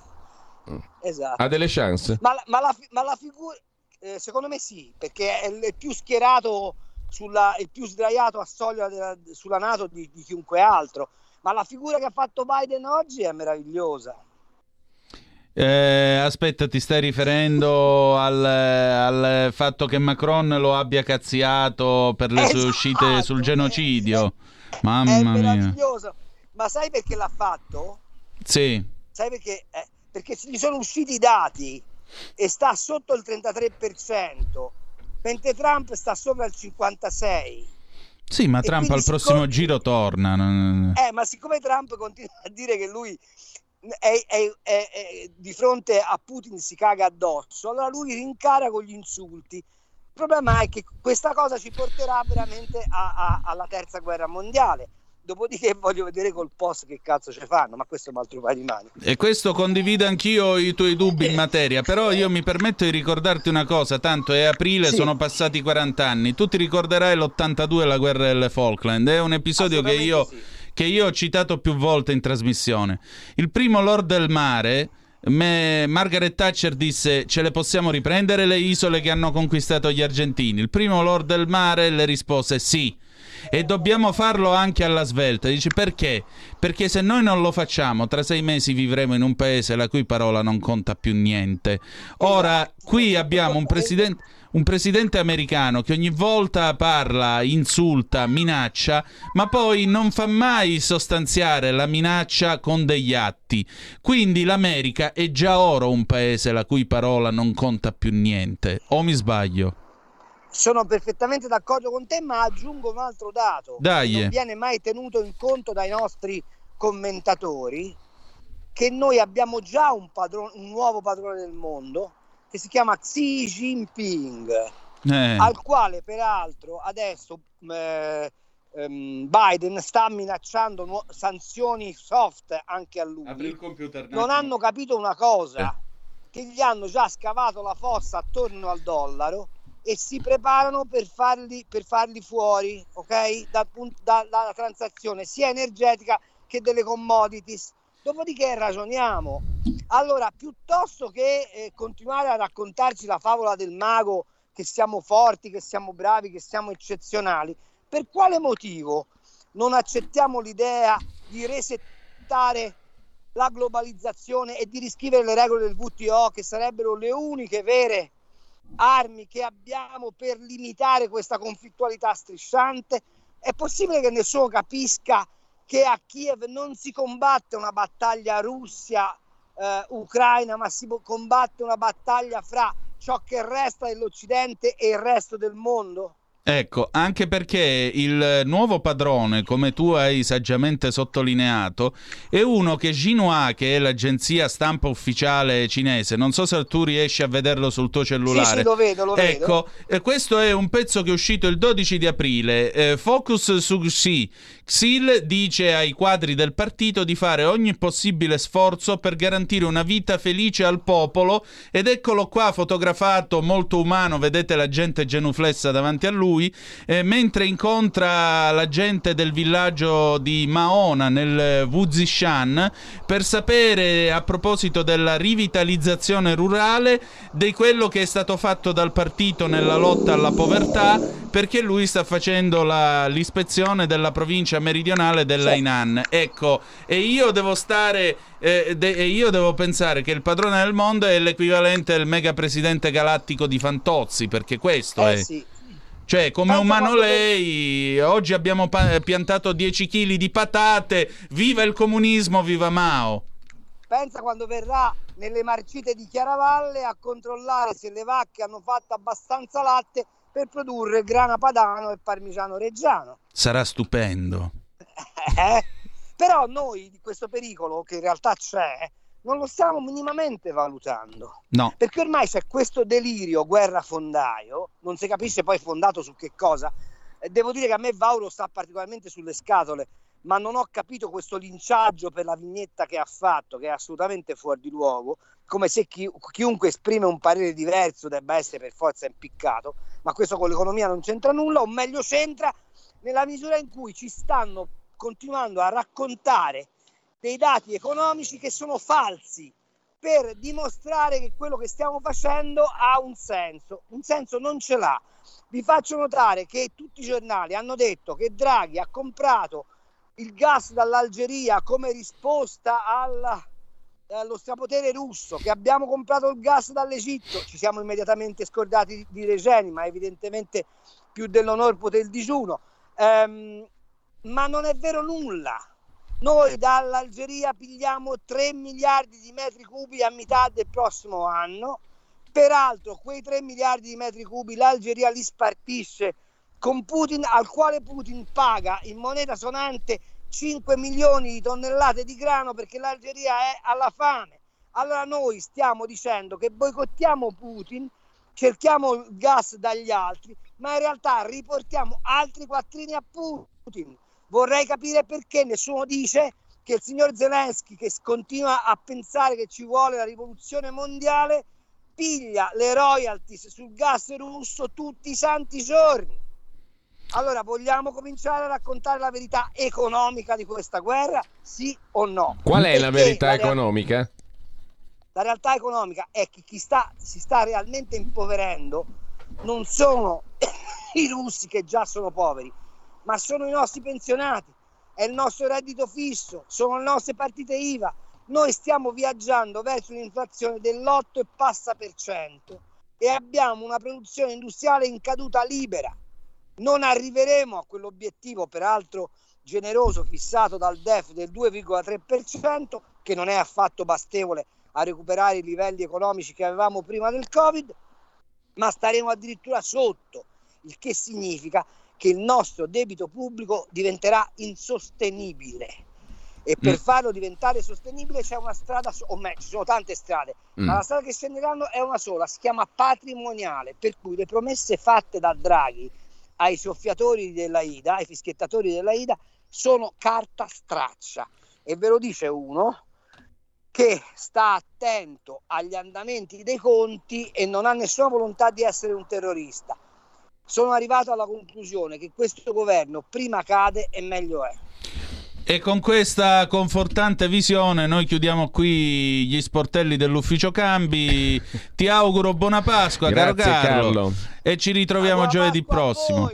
esatto. Ha delle chance? Ma, la- ma la, ma la figura, eh, secondo me sì, perché è il più schierato, sulla, il più sdraiato a soglia della- sulla Nato di, di chiunque altro. Ma la figura che ha fatto Biden oggi è meravigliosa. Eh, aspetta, ti stai riferendo al, al fatto che Macron lo abbia cazziato per le sue Esatto, uscite sul genocidio? È Mamma mia. meraviglioso. Ma sai perché l'ha fatto? Sì, Sai perché? Eh, perché gli sono usciti i dati e sta sotto il 33%, mentre Trump sta sopra il 56%. sì, ma E Trump al prossimo siccome- giro torna. Eh, ma siccome Trump continua a dire che lui è, è- è- è- di fronte a Putin si caga addosso, allora lui rincara con gli insulti. Il problema è che questa cosa ci porterà veramente a- a- alla terza guerra mondiale. Dopodiché voglio vedere col post che cazzo ci fanno, ma questo è un altro paio di mani. E questo condivido anch'io i tuoi dubbi in materia, però io mi permetto di ricordarti una cosa, tanto è aprile, Sì. sono passati 40 anni, tu ti ricorderai l'82 la guerra delle Falkland, è un episodio che io, che io ho citato più volte in trasmissione. Il primo Lord del Mare... me- Margaret Thatcher disse ce le possiamo riprendere le isole che hanno conquistato gli argentini. Il primo Lord del Mare le rispose sì. E dobbiamo farlo anche alla svelta. Dice perché? Perché se noi non lo facciamo, tra sei mesi vivremo in un paese la cui parola non conta più niente. Ora, qui abbiamo un presidente. Un presidente americano che ogni volta parla, insulta, minaccia, ma poi non fa mai sostanziare la minaccia con degli atti. Quindi l'America è già ora un paese la cui parola non conta più niente. O mi sbaglio? Sono perfettamente d'accordo con te, ma aggiungo un altro dato Dai. che non viene mai tenuto in conto dai nostri commentatori, che noi abbiamo già un, padrone- un nuovo padrone del mondo che si chiama Xi Jinping, Eh. al quale peraltro adesso eh, ehm, Biden sta minacciando nuo- sanzioni soft anche a lui. computer. Non hanno capito una cosa, che gli hanno già scavato la fossa attorno al dollaro e si preparano per farli, per farli fuori, ok? Dal pun- da- dalla transazione sia energetica che delle commodities. Dopodiché ragioniamo. Allora, piuttosto che eh, continuare a raccontarci la favola del mago che siamo forti, che siamo bravi, che siamo eccezionali, per quale motivo non accettiamo l'idea di resettare la globalizzazione e di riscrivere le regole del WTO che sarebbero le uniche vere armi che abbiamo per limitare questa conflittualità strisciante? È possibile che nessuno capisca che a Kiev non si combatte una battaglia Russia-Ucraina, ma si combatte una battaglia fra ciò che resta dell'Occidente e il resto del mondo? Ecco, anche perché il nuovo padrone, come tu hai saggiamente sottolineato, è uno che Xinhua, che è l'agenzia stampa ufficiale cinese, non so se tu riesci a vederlo sul tuo cellulare. Sì, sì, lo vedo, lo vedo. ecco, eh, questo è un pezzo che è uscito il 12 di aprile. eh, focus su Xi. Xil dice ai quadri del partito di fare ogni possibile sforzo per garantire una vita felice al popolo ed eccolo qua fotografato molto umano, vedete la gente genuflessa davanti a lui, eh, mentre incontra la gente del villaggio di Maona nel Wuzishan per sapere a proposito della rivitalizzazione rurale di quello che è stato fatto dal partito nella lotta alla povertà perché lui sta facendo la- l'ispezione della provincia meridionale dell'Ainan. Ecco, e io devo stare eh, de- e io devo pensare che il padrone del mondo è l'equivalente del mega presidente galattico di Fantozzi, perché questo Eh è. sì. Cioè, come Tanto umano lei, oggi abbiamo pa- piantato 10 kg di patate, viva il comunismo, viva Mao. Pensa quando verrà nelle marcite di Chiaravalle a controllare se le vacche hanno fatto abbastanza latte per produrre grana padano e parmigiano reggiano. Sarà stupendo. Eh? Però noi di questo pericolo, che in realtà c'è, non lo stiamo minimamente valutando. No. Perché ormai c'è questo delirio guerra fondaio, non si capisce poi fondato su che cosa. Devo dire che a me Vauro sta particolarmente sulle scatole, ma non ho capito questo linciaggio per la vignetta che ha fatto, che è assolutamente fuori di luogo, come se chi- chiunque esprime un parere diverso debba essere per forza impiccato, ma questo con l'economia non c'entra nulla, o meglio c'entra nella misura in cui ci stanno continuando a raccontare dei dati economici che sono falsi per dimostrare che quello che stiamo facendo ha un senso. Un senso non ce l'ha. Vi faccio notare che tutti i giornali hanno detto che Draghi ha comprato il gas dall'Algeria come risposta alla- allo strapotere russo, che abbiamo comprato il gas dall'Egitto, ci siamo immediatamente scordati di, Regeni, ma evidentemente più dell'onore poté il digiuno. Ehm, ma non è vero nulla. Noi dall'Algeria pigliamo 3 miliardi di metri cubi a metà del prossimo anno. Peraltro, quei 3 miliardi di metri cubi l'Algeria li spartisce con Putin, al quale Putin paga in moneta sonante 5 milioni di tonnellate di grano perché l'Algeria è alla fame. Allora noi stiamo dicendo che boicottiamo Putin, cerchiamo il gas dagli altri, ma in realtà riportiamo altri quattrini a Putin. Vorrei capire perché nessuno dice che il signor Zelensky, che continua a pensare che ci vuole la rivoluzione mondiale, piglia le royalties sul gas russo tutti i santi giorni. Allora, vogliamo cominciare a raccontare la verità economica di questa guerra? Sì o no? Qual è la Perché verità la economica? la realtà economica è che chi sta, si sta realmente impoverendo non sono i russi che già sono poveri, ma sono i nostri pensionati, è il nostro reddito fisso, sono le nostre partite IVA. Noi stiamo viaggiando verso un'inflazione dell'8 e passa per cento e abbiamo una produzione industriale in caduta libera. Non arriveremo a quell'obiettivo, peraltro generoso, fissato dal DEF del 2,3%, che non è affatto bastevole a recuperare i livelli economici che avevamo prima del Covid, ma staremo addirittura sotto, il che significa che il nostro debito pubblico diventerà insostenibile. E per Mm. farlo diventare sostenibile c'è una strada, o meglio, ci sono tante strade, Mm. ma la strada che scenderanno è una sola, si chiama patrimoniale, per cui le promesse fatte da Draghi ai soffiatori della IDA, ai fischiettatori della IDA, sono carta straccia. E ve lo dice uno che sta attento agli andamenti dei conti e non ha nessuna volontà di essere un terrorista. Sono arrivato alla conclusione che questo governo prima cade e meglio è. E con questa confortante visione noi chiudiamo qui gli sportelli dell'ufficio cambi. Ti auguro buona Pasqua, caro Grazie, Carlo. Carlo. E ci ritroviamo giovedì prossimo.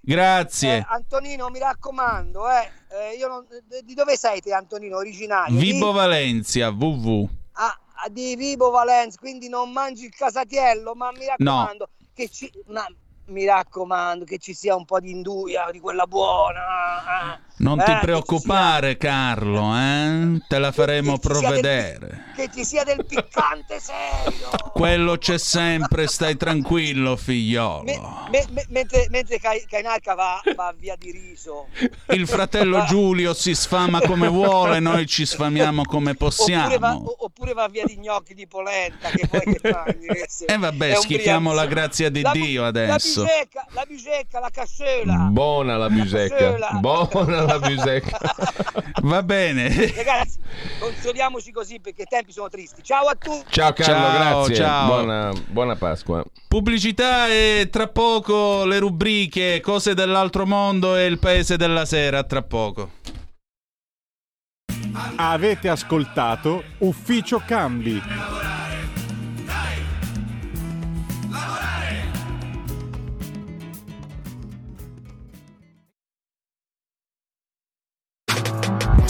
Grazie. Eh, Antonino, mi raccomando, eh, eh, io non- di dove sei te, Antonino? Originario? Vibo Di, Valencia, www. ah, di Vibo Valenza, quindi non mangi il casatiello, ma mi raccomando che ci, ma mi raccomando che ci sia un po' di induia, di quella buona. Non eh, ti preoccupare, Carlo, eh? te la faremo Che sia del- provvedere. che ci sia del piccante serio. Quello c'è sempre, stai tranquillo, figliolo. Me- me- me- mentre mentre Kai- Kainarca va, va via di riso. Il fratello Giulio si sfama come vuole, noi ci sfamiamo come Oppure va, possiamo. oppure va via di gnocchi di polenta che poi che fai? E Eh, vabbè, schifiamo la grazia di La- Dio La adesso. bisecca, la bisecca, la cascella. Buona la bisecca. Buona la bisecca. Va bene. Ragazzi, consoliamoci così perché i tempi sono tristi. Ciao a tutti. Ciao Carlo, Ciao, grazie. ciao. Buona, buona Pasqua. Pubblicità e tra poco le rubriche Cose dell'altro mondo e il paese della sera. Tra poco. Avete ascoltato Ufficio Cambi.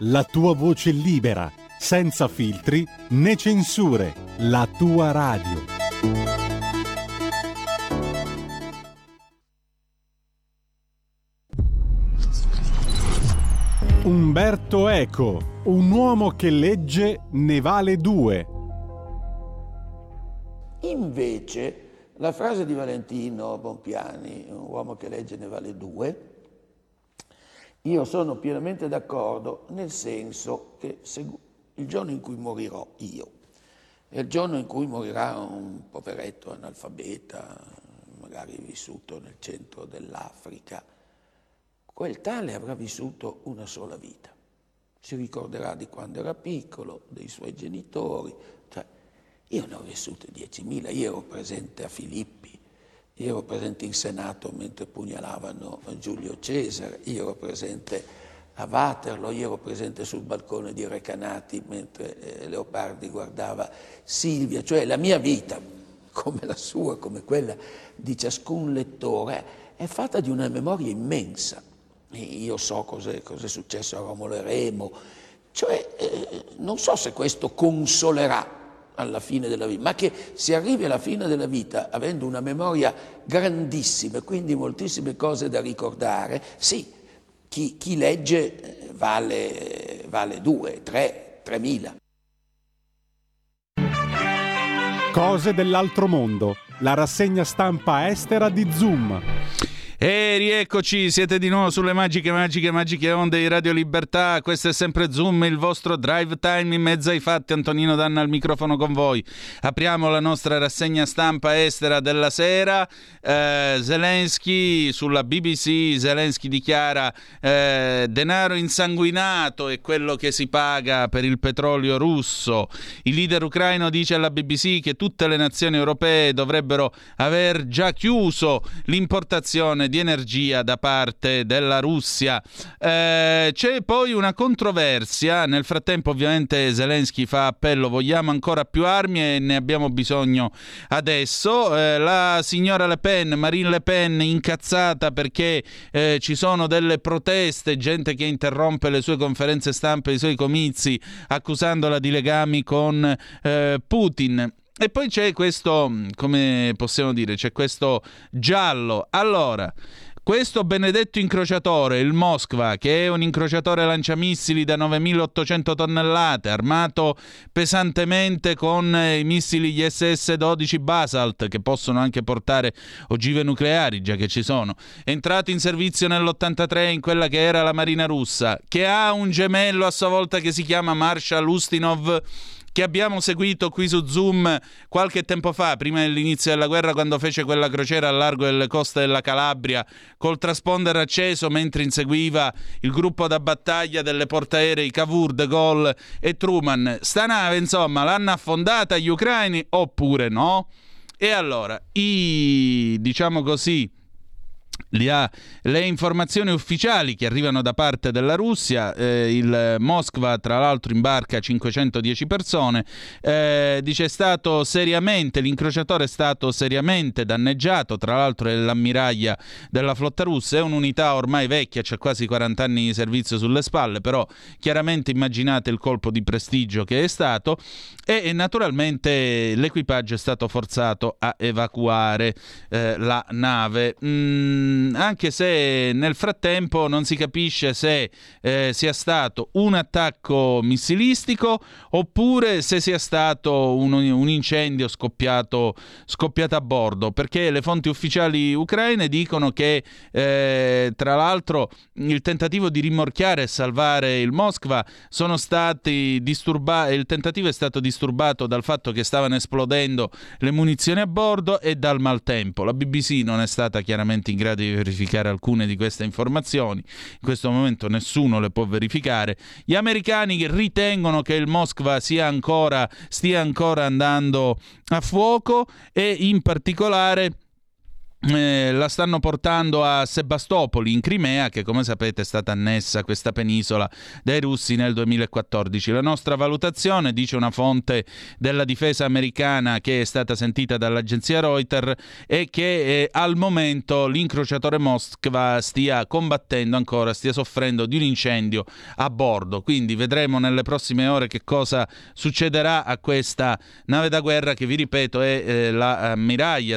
la tua voce libera, senza filtri né censure, la tua radio. Umberto Eco, un uomo che legge ne vale due. Invece, la frase di Valentino Bompiani, un uomo che legge ne vale due, io sono pienamente d'accordo nel senso che il giorno in cui morirò io e il giorno in cui morirà un poveretto analfabeta, magari vissuto nel centro dell'Africa, quel tale avrà vissuto una sola vita. Si ricorderà di quando era piccolo, dei suoi genitori. Cioè, io ne ho vissute 10.000, io ero presente a Filippi, io ero presente in Senato mentre pugnalavano Giulio Cesare, io ero presente a Waterloo, io ero presente sul balcone di Recanati mentre eh, Leopardi guardava Silvia, cioè la mia vita, come la sua, come quella di ciascun lettore, è fatta di una memoria immensa. Io so cos'è, cos'è successo a Romolo e Remo, cioè eh, non so se questo consolerà alla fine della vita, ma che si arrivi alla fine della vita avendo una memoria grandissima e quindi moltissime cose da ricordare, sì, chi, chi legge eh, vale, vale due, tre, tremila. Cose dell'altro mondo, la rassegna stampa estera di Zoom. E rieccoci, siete di nuovo sulle magiche, magiche, magiche onde di Radio Libertà. Questo è sempre Zoom, il vostro drive time in mezzo ai fatti. Antonino Danna al microfono con voi. Apriamo la nostra rassegna stampa estera della sera. Eh, Zelensky sulla BBC, Zelensky dichiara eh, denaro insanguinato è quello che si paga per il petrolio russo. Il leader ucraino dice alla BBC che tutte le nazioni europee dovrebbero aver già chiuso l'importazione di energia da parte della Russia. Eh, c'è poi una controversia, nel frattempo ovviamente Zelensky fa appello, vogliamo ancora più armi e ne abbiamo bisogno adesso. Eh, la signora Le Pen, Marine Le Pen, incazzata perché eh, ci sono delle proteste, gente che interrompe le sue conferenze stampa, i suoi comizi, accusandola di legami con eh, Putin. E poi c'è questo, come possiamo dire, c'è questo giallo. Allora, questo benedetto incrociatore, il Moskva, che è un incrociatore lanciamissili da 9800 tonnellate, armato pesantemente con i missili gli SS-12 Basalt, che possono anche portare ogive nucleari, già che ci sono, è entrato in servizio nell'83 in quella che era la Marina russa, che ha un gemello a sua volta che si chiama Marshal Ustinov che abbiamo seguito qui su Zoom qualche tempo fa, prima dell'inizio della guerra, quando fece quella crociera al largo delle coste della Calabria, col trasponder acceso mentre inseguiva il gruppo da battaglia delle portaerei Cavour, De Gaulle e Truman. Sta nave, insomma, l'hanno affondata gli ucraini oppure no? E allora, i, diciamo così, le informazioni ufficiali che arrivano da parte della Russia, eh, il Moskva tra l'altro imbarca 510 persone, eh, dice è stato seriamente, l'incrociatore è stato seriamente danneggiato, tra l'altro è l'ammiraglia della flotta russa, è un'unità ormai vecchia, c'è quasi 40 anni di servizio sulle spalle, però chiaramente immaginate il colpo di prestigio che è stato. E, e naturalmente l'equipaggio è stato forzato a evacuare eh, la nave. Mm, anche se nel frattempo non si capisce se eh, sia stato un attacco missilistico oppure se sia stato un, un incendio scoppiato, scoppiato, a bordo, perché le fonti ufficiali ucraine dicono che eh, tra l'altro il tentativo di rimorchiare e salvare il Moskva sono stati disturbati, il tentativo è stato disturbato dal fatto che stavano esplodendo le munizioni a bordo e dal maltempo. La BBC non è stata chiaramente in grado di verificare alcune di queste informazioni. In questo momento nessuno le può verificare. Gli americani ritengono che il Moskva sia ancora, stia ancora andando a fuoco e in particolare eh, la stanno portando a Sebastopoli in Crimea, che come sapete è stata annessa questa penisola dai russi nel 2014. La nostra valutazione, dice una fonte della difesa americana che è stata sentita dall'agenzia Reuters, è che eh, al momento l'incrociatore Moskva stia combattendo ancora, stia soffrendo di un incendio a bordo. Quindi vedremo nelle prossime ore che cosa succederà a questa nave da guerra che vi ripeto è eh, la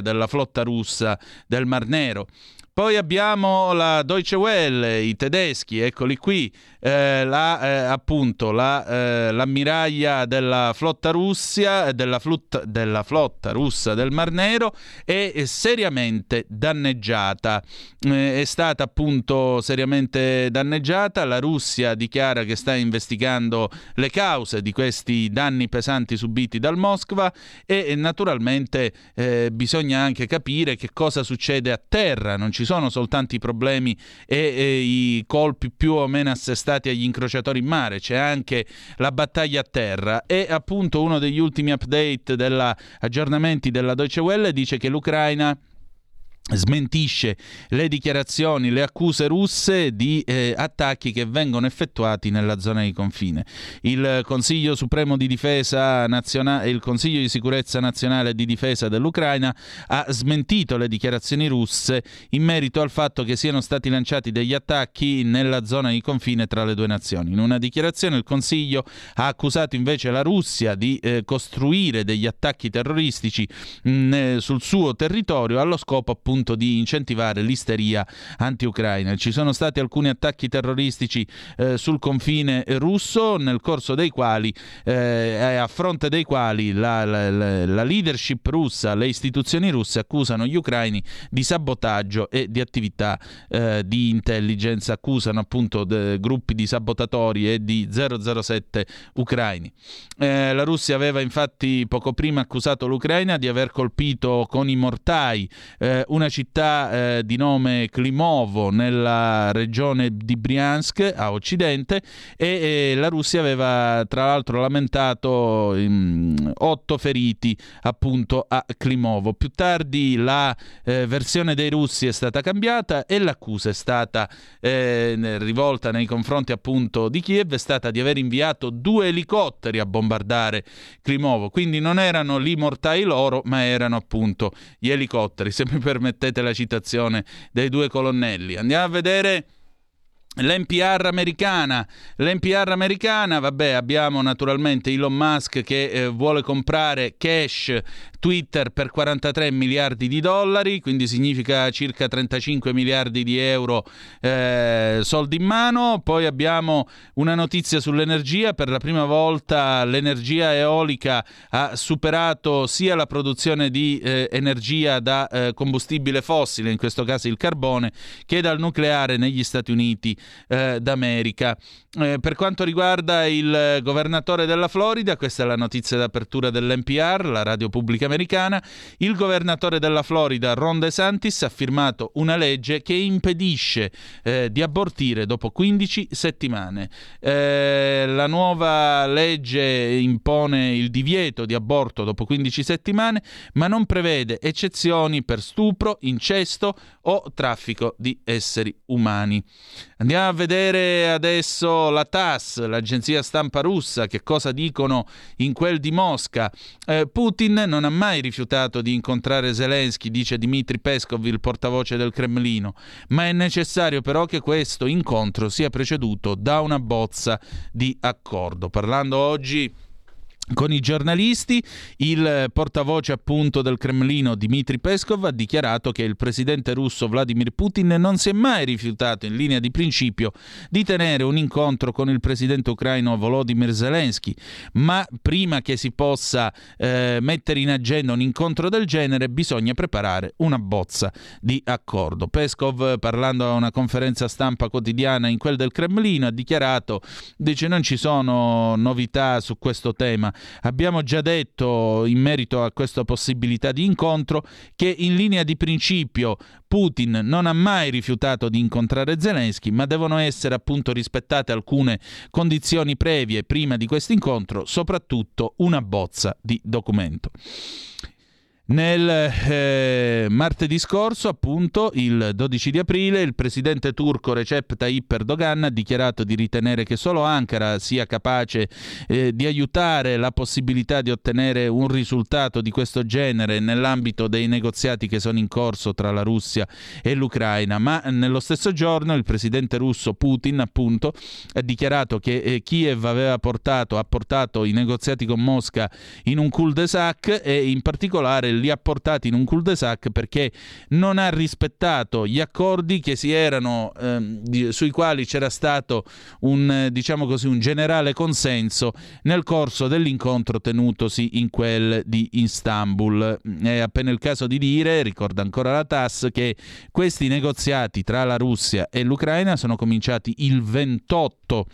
della flotta russa del Mar Nero. Poi abbiamo la Deutsche Welle, i tedeschi, eccoli qui, eh, la, eh, appunto la, eh, l'ammiraglia della flotta, Russia, della, flotta, della flotta russa del Mar Nero è seriamente danneggiata. Eh, è stata appunto seriamente danneggiata. La Russia dichiara che sta investigando le cause di questi danni pesanti subiti dal Moskva e naturalmente eh, bisogna anche capire che cosa succede a terra. Non ci sono soltanto i problemi e, e i colpi più o meno assestati agli incrociatori in mare, c'è anche la battaglia a terra. E appunto uno degli ultimi update della aggiornamenti della Deutsche Welle dice che l'Ucraina smentisce le dichiarazioni, le accuse russe di eh, attacchi che vengono effettuati nella zona di confine. Il Consiglio Supremo di Difesa Nazionale il Consiglio di Sicurezza Nazionale di Difesa dell'Ucraina ha smentito le dichiarazioni russe in merito al fatto che siano stati lanciati degli attacchi nella zona di confine tra le due nazioni. In una dichiarazione il Consiglio ha accusato invece la Russia di eh, costruire degli attacchi terroristici mh, sul suo territorio allo scopo appunto appunto di incentivare l'isteria anti-ucraina. Ci sono stati alcuni attacchi terroristici eh, sul confine russo nel corso dei quali, eh, a fronte dei quali la, la, la, leadership russa, le istituzioni russe accusano gli ucraini di sabotaggio e di attività eh, di intelligence, accusano appunto gruppi di sabotatori e di 007 ucraini. Eh, la Russia aveva infatti poco prima accusato l'Ucraina di aver colpito con i mortai eh, una città eh, di nome Klimovo nella regione di Briansk a occidente e, e la Russia aveva tra l'altro lamentato in, otto feriti appunto a Klimovo. Più tardi la eh, versione dei russi è stata cambiata e l'accusa è stata eh, rivolta nei confronti appunto di Kiev è stata di aver inviato due elicotteri a bombardare Klimovo. Quindi non erano lì mortai loro, ma erano appunto gli elicotteri. Se mi permettete la citazione dei due colonnelli. Andiamo a vedere L'NPR americana, l'NPR americana, vabbè, abbiamo naturalmente Elon Musk che eh, vuole comprare cash Twitter per 43 miliardi di dollari, quindi significa circa 35 miliardi di euro eh, soldi in mano. Poi abbiamo una notizia sull'energia, per la prima volta l'energia eolica ha superato sia la produzione di eh, energia da eh, combustibile fossile, in questo caso il carbone, che dal nucleare negli Stati Uniti eh, d'America. Eh, per quanto riguarda il governatore della Florida, questa è la notizia d'apertura dell'NPR, la radio pubblica americana, il governatore della Florida, Ron DeSantis, ha firmato una legge che impedisce eh, di abortire dopo 15 settimane. Eh, la nuova legge impone il divieto di aborto dopo 15 settimane, ma non prevede eccezioni per stupro, incesto o traffico di esseri umani. Andiamo a vedere adesso la TAS, l'agenzia stampa russa, che cosa dicono in quel di Mosca. Eh, Putin non ha mai rifiutato di incontrare Zelensky, dice Dmitry Peskov, il portavoce del Cremlino, ma è necessario però che questo incontro sia preceduto da una bozza di accordo. Parlando oggi con i giornalisti, il portavoce appunto del Cremlino Dmitry Peskov ha dichiarato che il presidente russo Vladimir Putin non si è mai rifiutato in linea di principio di tenere un incontro con il presidente ucraino Volodymyr Zelensky, ma prima che si possa eh, mettere in agenda un incontro del genere bisogna preparare una bozza di accordo. Peskov parlando a una conferenza stampa quotidiana in quel del Cremlino ha dichiarato dice non ci sono novità su questo tema Abbiamo già detto in merito a questa possibilità di incontro che in linea di principio Putin non ha mai rifiutato di incontrare Zelensky, ma devono essere appunto rispettate alcune condizioni previe prima di questo incontro, soprattutto una bozza di documento. Nel eh, martedì scorso, appunto, il 12 di aprile, il presidente turco Recep Tayyip Erdogan ha dichiarato di ritenere che solo Ankara sia capace eh, di aiutare la possibilità di ottenere un risultato di questo genere nell'ambito dei negoziati che sono in corso tra la Russia e l'Ucraina. Ma nello stesso giorno il presidente russo Putin, appunto, ha dichiarato che eh, Kiev aveva portato, ha portato i negoziati con Mosca in un cul-de-sac e in particolare il li ha portati in un cul-de-sac perché non ha rispettato gli accordi che si erano, ehm, di, sui quali c'era stato un, diciamo così, un generale consenso nel corso dell'incontro tenutosi in quel di Istanbul. È appena il caso di dire, ricorda ancora la TAS, che questi negoziati tra la Russia e l'Ucraina sono cominciati il 28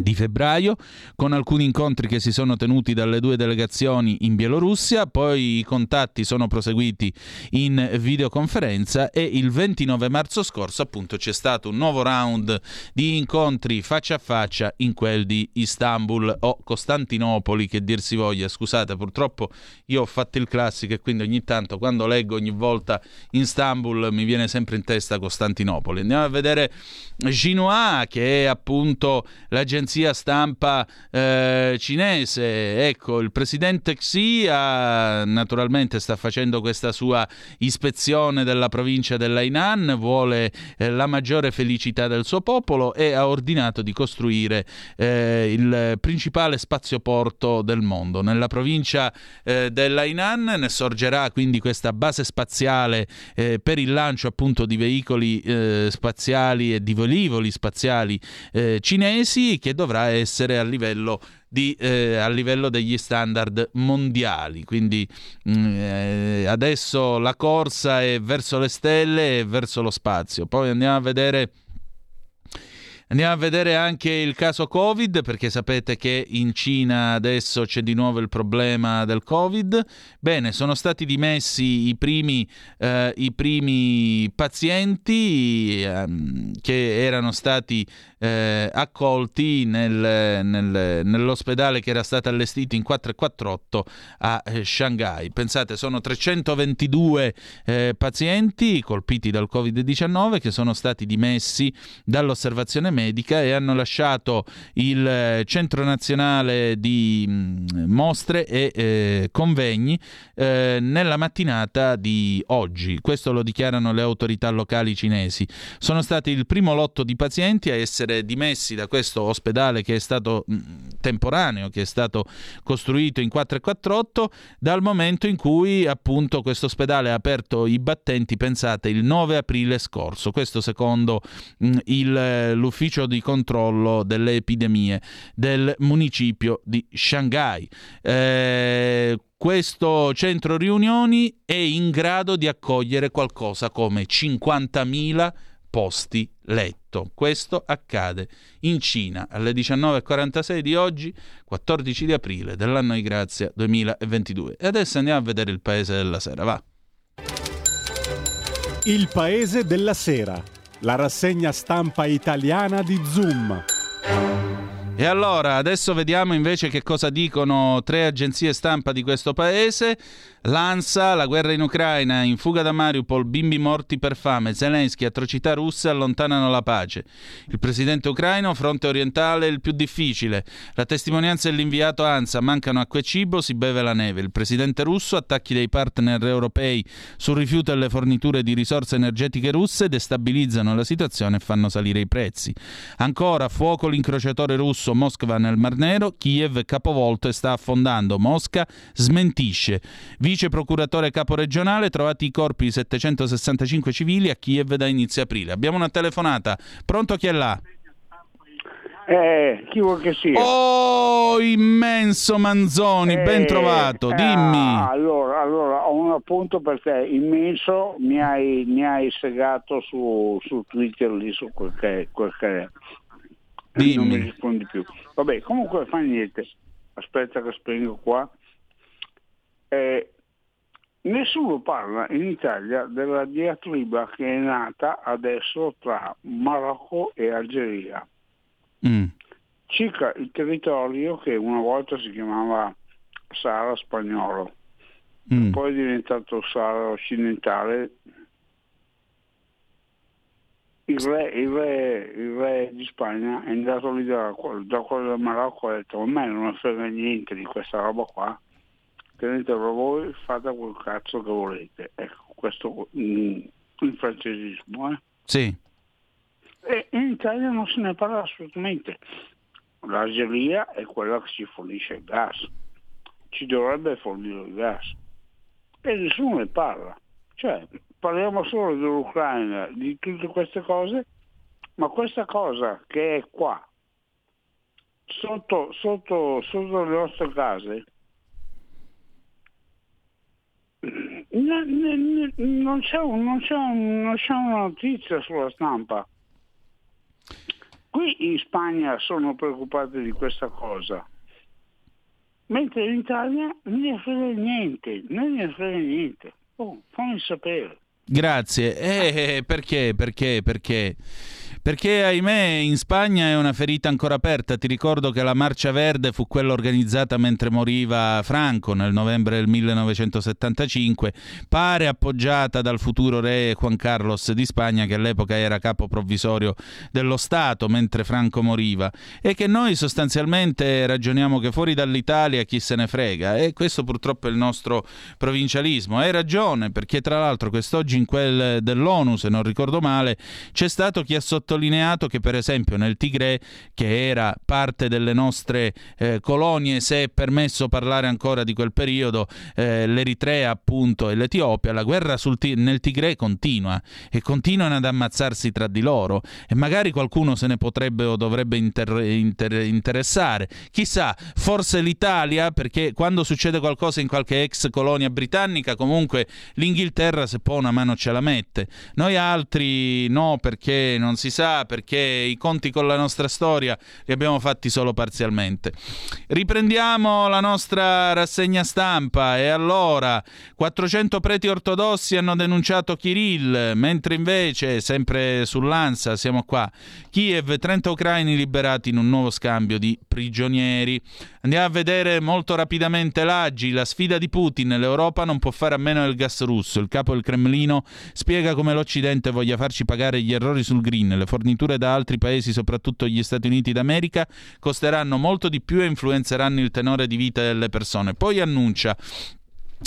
di febbraio con alcuni incontri che si sono tenuti dalle due delegazioni in Bielorussia, poi i contatti sono proseguiti in videoconferenza e il 29 marzo scorso appunto c'è stato un nuovo round di incontri faccia a faccia in quel di Istanbul o Costantinopoli che dir si voglia, scusate purtroppo io ho fatto il classico e quindi ogni tanto quando leggo ogni volta Istanbul mi viene sempre in testa Costantinopoli. Andiamo a vedere Xinhua che è appunto l'agenzia agenzia stampa eh, cinese. Ecco, il presidente Xi ha, naturalmente sta facendo questa sua ispezione della provincia dell'Hainan, vuole eh, la maggiore felicità del suo popolo e ha ordinato di costruire eh, il principale spazioporto del mondo. Nella provincia eh, dell'Hainan ne sorgerà quindi questa base spaziale eh, per il lancio appunto di veicoli eh, spaziali e di velivoli spaziali cinesi che dovrà essere a livello di, eh, a livello degli standard mondiali. Quindi mh, eh, adesso la corsa è verso le stelle e verso lo spazio. Poi andiamo a vedere Andiamo a vedere anche il caso Covid, perché sapete che in Cina adesso c'è di nuovo il problema del Covid. Bene, sono stati dimessi i primi, eh, i primi pazienti eh, che erano stati eh, accolti nel, nel, nell'ospedale che era stato allestito in 448 a eh, Shanghai. Pensate, sono 322 eh, pazienti colpiti dal Covid-19 che sono stati dimessi dall'osservazione medica e hanno lasciato il eh, Centro Nazionale di mm, Mostre e eh, Convegni nella mattinata di oggi. Questo lo dichiarano le autorità locali cinesi. Sono stati il primo lotto di pazienti a essere dimessi da questo ospedale che è stato mm, temporaneo, che è stato costruito in 448 dal momento in cui appunto questo ospedale ha aperto i battenti, pensate, il 9 aprile scorso. Questo secondo mh, mm, il, eh, l'ufficio ufficio di controllo delle epidemie del municipio di Shanghai. Eh, questo centro riunioni è in grado di accogliere qualcosa come 50.000 posti letto. Questo accade in Cina alle 19.46 di oggi, 14 di aprile dell'anno di grazia 2022. E adesso andiamo a vedere il paese della sera, va. Il paese della sera la rassegna stampa italiana di Zoom. E allora, adesso vediamo invece che cosa dicono tre agenzie stampa di questo paese. L'ANSA, la guerra in Ucraina, in fuga da Mariupol, bimbi morti per fame, Zelensky, atrocità russe allontanano la pace. Il presidente ucraino, fronte orientale, il più difficile. La testimonianza dell'inviato ANSA, mancano acqua e cibo, si beve la neve. Il presidente russo, attacchi dei partner europei sul rifiuto delle forniture di risorse energetiche russe, destabilizzano la situazione e fanno salire i prezzi. Ancora, fuoco l'incrociatore russo Mosca nel Mar Nero, Kiev capovolto e sta affondando. Mosca smentisce vice procuratore capo regionale, trovati i corpi di 765 civili a Kiev da inizio aprile. Abbiamo una telefonata. Pronto chi è là? Eh, chi vuol che sia? Oh, immenso Manzoni, Eh, ben trovato, dimmi. allora, allora, ho un appunto per te. Immenso, mi hai, mi hai segato su, su Twitter lì su quel che, quel che è. Non mi rispondi più. Vabbè, comunque fa niente. Aspetta che spengo qua. Eh, nessuno parla in Italia della diatriba che è nata adesso tra Marocco e Algeria. Mm. circa il territorio che una volta si chiamava Sahara spagnolo, Mm. poi è diventato Sahara occidentale. Il re, il, re, il re di Spagna è andato lì da, da quello del Marocco e ha detto a me non frega niente di questa roba qua, tenetelo voi, fate quel cazzo che volete. Ecco, questo mm, il francesismo. Eh? Sì. E in Italia non se ne parla assolutamente. L'Algeria è quella che ci fornisce il gas, ci dovrebbe fornire il gas. e nessuno ne parla. Cioè, parliamo solo dell'Ucraina, di tutte queste cose, ma questa cosa che è qua, sotto, sotto, sotto le nostre case, non, c'è, non c'è non c'è una notizia sulla stampa. Qui in Spagna sono preoccupati di questa cosa, mentre in Italia non ne frega niente, non ne frega niente. Oh, fammi sapere. Grazie. Eh, perché? Perché? Perché? Perché ahimè in Spagna è una ferita ancora aperta. Ti ricordo che la Marcia Verde fu quella organizzata mentre moriva Franco nel novembre del 1975, pare appoggiata dal futuro re Juan Carlos di Spagna che all'epoca era capo provvisorio dello Stato mentre Franco moriva e che noi sostanzialmente ragioniamo che fuori dall'Italia chi se ne frega e questo purtroppo è il nostro provincialismo. Hai ragione perché tra l'altro quest'oggi in quel dell'ONU, se non ricordo male, c'è stato chi ha sottolineato che per esempio nel Tigre, che era parte delle nostre eh, colonie, se è permesso parlare ancora di quel periodo, eh, l'Eritrea appunto e l'Etiopia, la guerra ti- nel Tigre continua e continuano ad ammazzarsi tra di loro e magari qualcuno se ne potrebbe o dovrebbe inter- inter- interessare. Chissà, forse l'Italia, perché quando succede qualcosa in qualche ex colonia britannica, comunque l'Inghilterra se può una mano ce la mette. Noi altri no, perché non si sa, perché i conti con la nostra storia li abbiamo fatti solo parzialmente. Riprendiamo la nostra rassegna stampa e allora 400 preti ortodossi hanno denunciato Kirill, mentre invece, sempre sull'ANSA, siamo qua, Kiev, 30 ucraini liberati in un nuovo scambio di prigionieri. Andiamo a vedere molto rapidamente l'Agi, la sfida di Putin, l'Europa non può fare a meno del gas russo. Il capo del Cremlino spiega come l'Occidente voglia farci pagare gli errori sul green. Le forniture da altri paesi, soprattutto gli Stati Uniti d'America, costeranno molto di più e influenzeranno il tenore di vita delle persone. Poi annuncia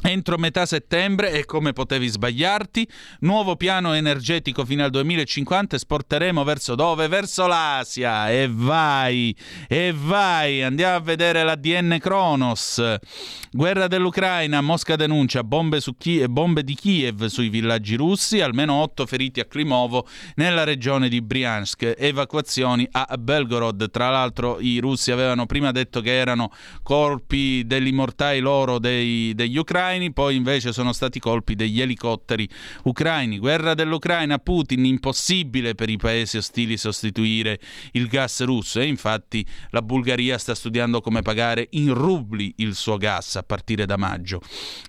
Entro metà settembre, e come potevi sbagliarti, nuovo piano energetico fino al 2050 esporteremo verso dove? Verso l'Asia. E vai, e vai, andiamo a vedere l'ADN Kronos. Guerra dell'Ucraina, Mosca denuncia bombe, su Chi- bombe di Kiev sui villaggi russi, almeno otto feriti a Klimovo nella regione di Briansk. Evacuazioni a Belgorod. Tra l'altro i russi avevano prima detto che erano colpi degli mortai loro dei, degli ucraini poi invece sono stati colpi degli elicotteri ucraini. Guerra dell'Ucraina, Putin, impossibile per i paesi ostili sostituire il gas russo e infatti la Bulgaria sta studiando come pagare in rubli il suo gas a partire da maggio.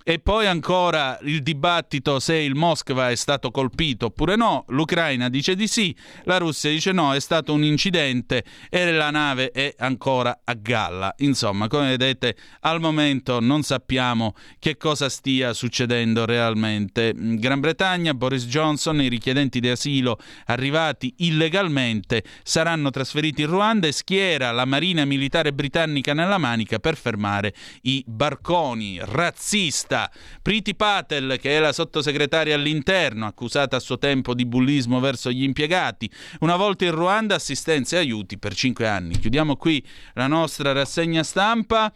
E poi ancora il dibattito se il Mosca è stato colpito oppure no, l'Ucraina dice di sì, la Russia dice no, è stato un incidente e la nave è ancora a galla. Insomma, come vedete, al momento non sappiamo che cosa stia succedendo realmente. In Gran Bretagna, Boris Johnson, i richiedenti di asilo arrivati illegalmente saranno trasferiti in Ruanda e schiera la marina militare britannica nella manica per fermare i barconi. Razzista. Priti Patel, che è la sottosegretaria all'interno, accusata a suo tempo di bullismo verso gli impiegati, una volta in Ruanda assistenza e aiuti per cinque anni. Chiudiamo qui la nostra rassegna stampa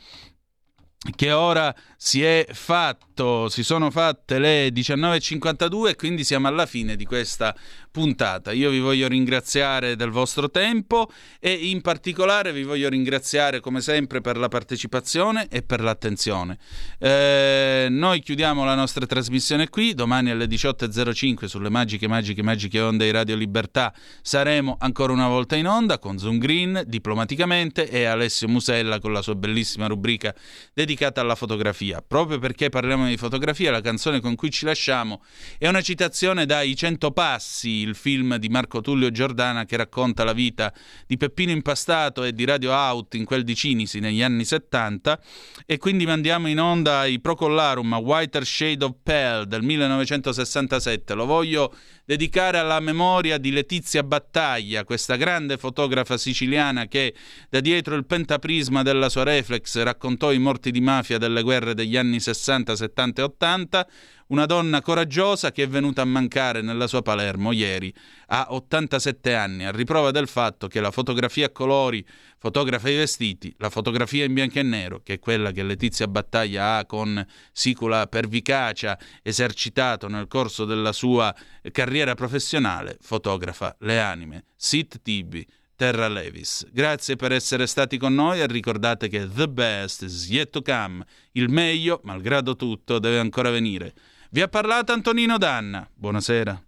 che ora si è fatto, si sono fatte le 19.52 e quindi siamo alla fine di questa puntata. Io vi voglio ringraziare del vostro tempo e in particolare vi voglio ringraziare come sempre per la partecipazione e per l'attenzione. Eh, noi chiudiamo la nostra trasmissione qui, domani alle 18.05 sulle magiche, magiche, magiche onde di Radio Libertà saremo ancora una volta in onda con Zoom Green, diplomaticamente, e Alessio Musella con la sua bellissima rubrica dedicata alla fotografia. Proprio perché parliamo di fotografia, la canzone con cui ci lasciamo è una citazione da I Cento Passi, il film di Marco Tullio Giordana che racconta la vita di Peppino Impastato e di Radio Out in quel di Cinisi negli anni 70 e quindi mandiamo in onda i Procollarum a Whiter Shade of Pale del 1967. Lo voglio dedicare alla memoria di Letizia Battaglia, questa grande fotografa siciliana che da dietro il pentaprisma della sua reflex raccontò i morti di mafia delle guerre degli anni 60, 70 e 80, una donna coraggiosa che è venuta a mancare nella sua Palermo ieri a 87 anni, a riprova del fatto che la fotografia a colori fotografa i vestiti, la fotografia in bianco e nero, che è quella che Letizia Battaglia ha con sicula pervicacia esercitato nel corso della sua carriera professionale, fotografa le anime. Sit Tibi, Terra Levis. Grazie per essere stati con noi e ricordate che the best is yet to come. Il meglio, malgrado tutto, deve ancora venire. Vi ha parlato Antonino Danna. Buonasera.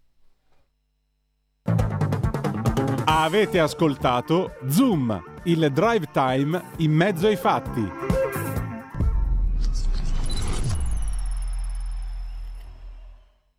Avete ascoltato Zoom, il drive time in mezzo ai fatti.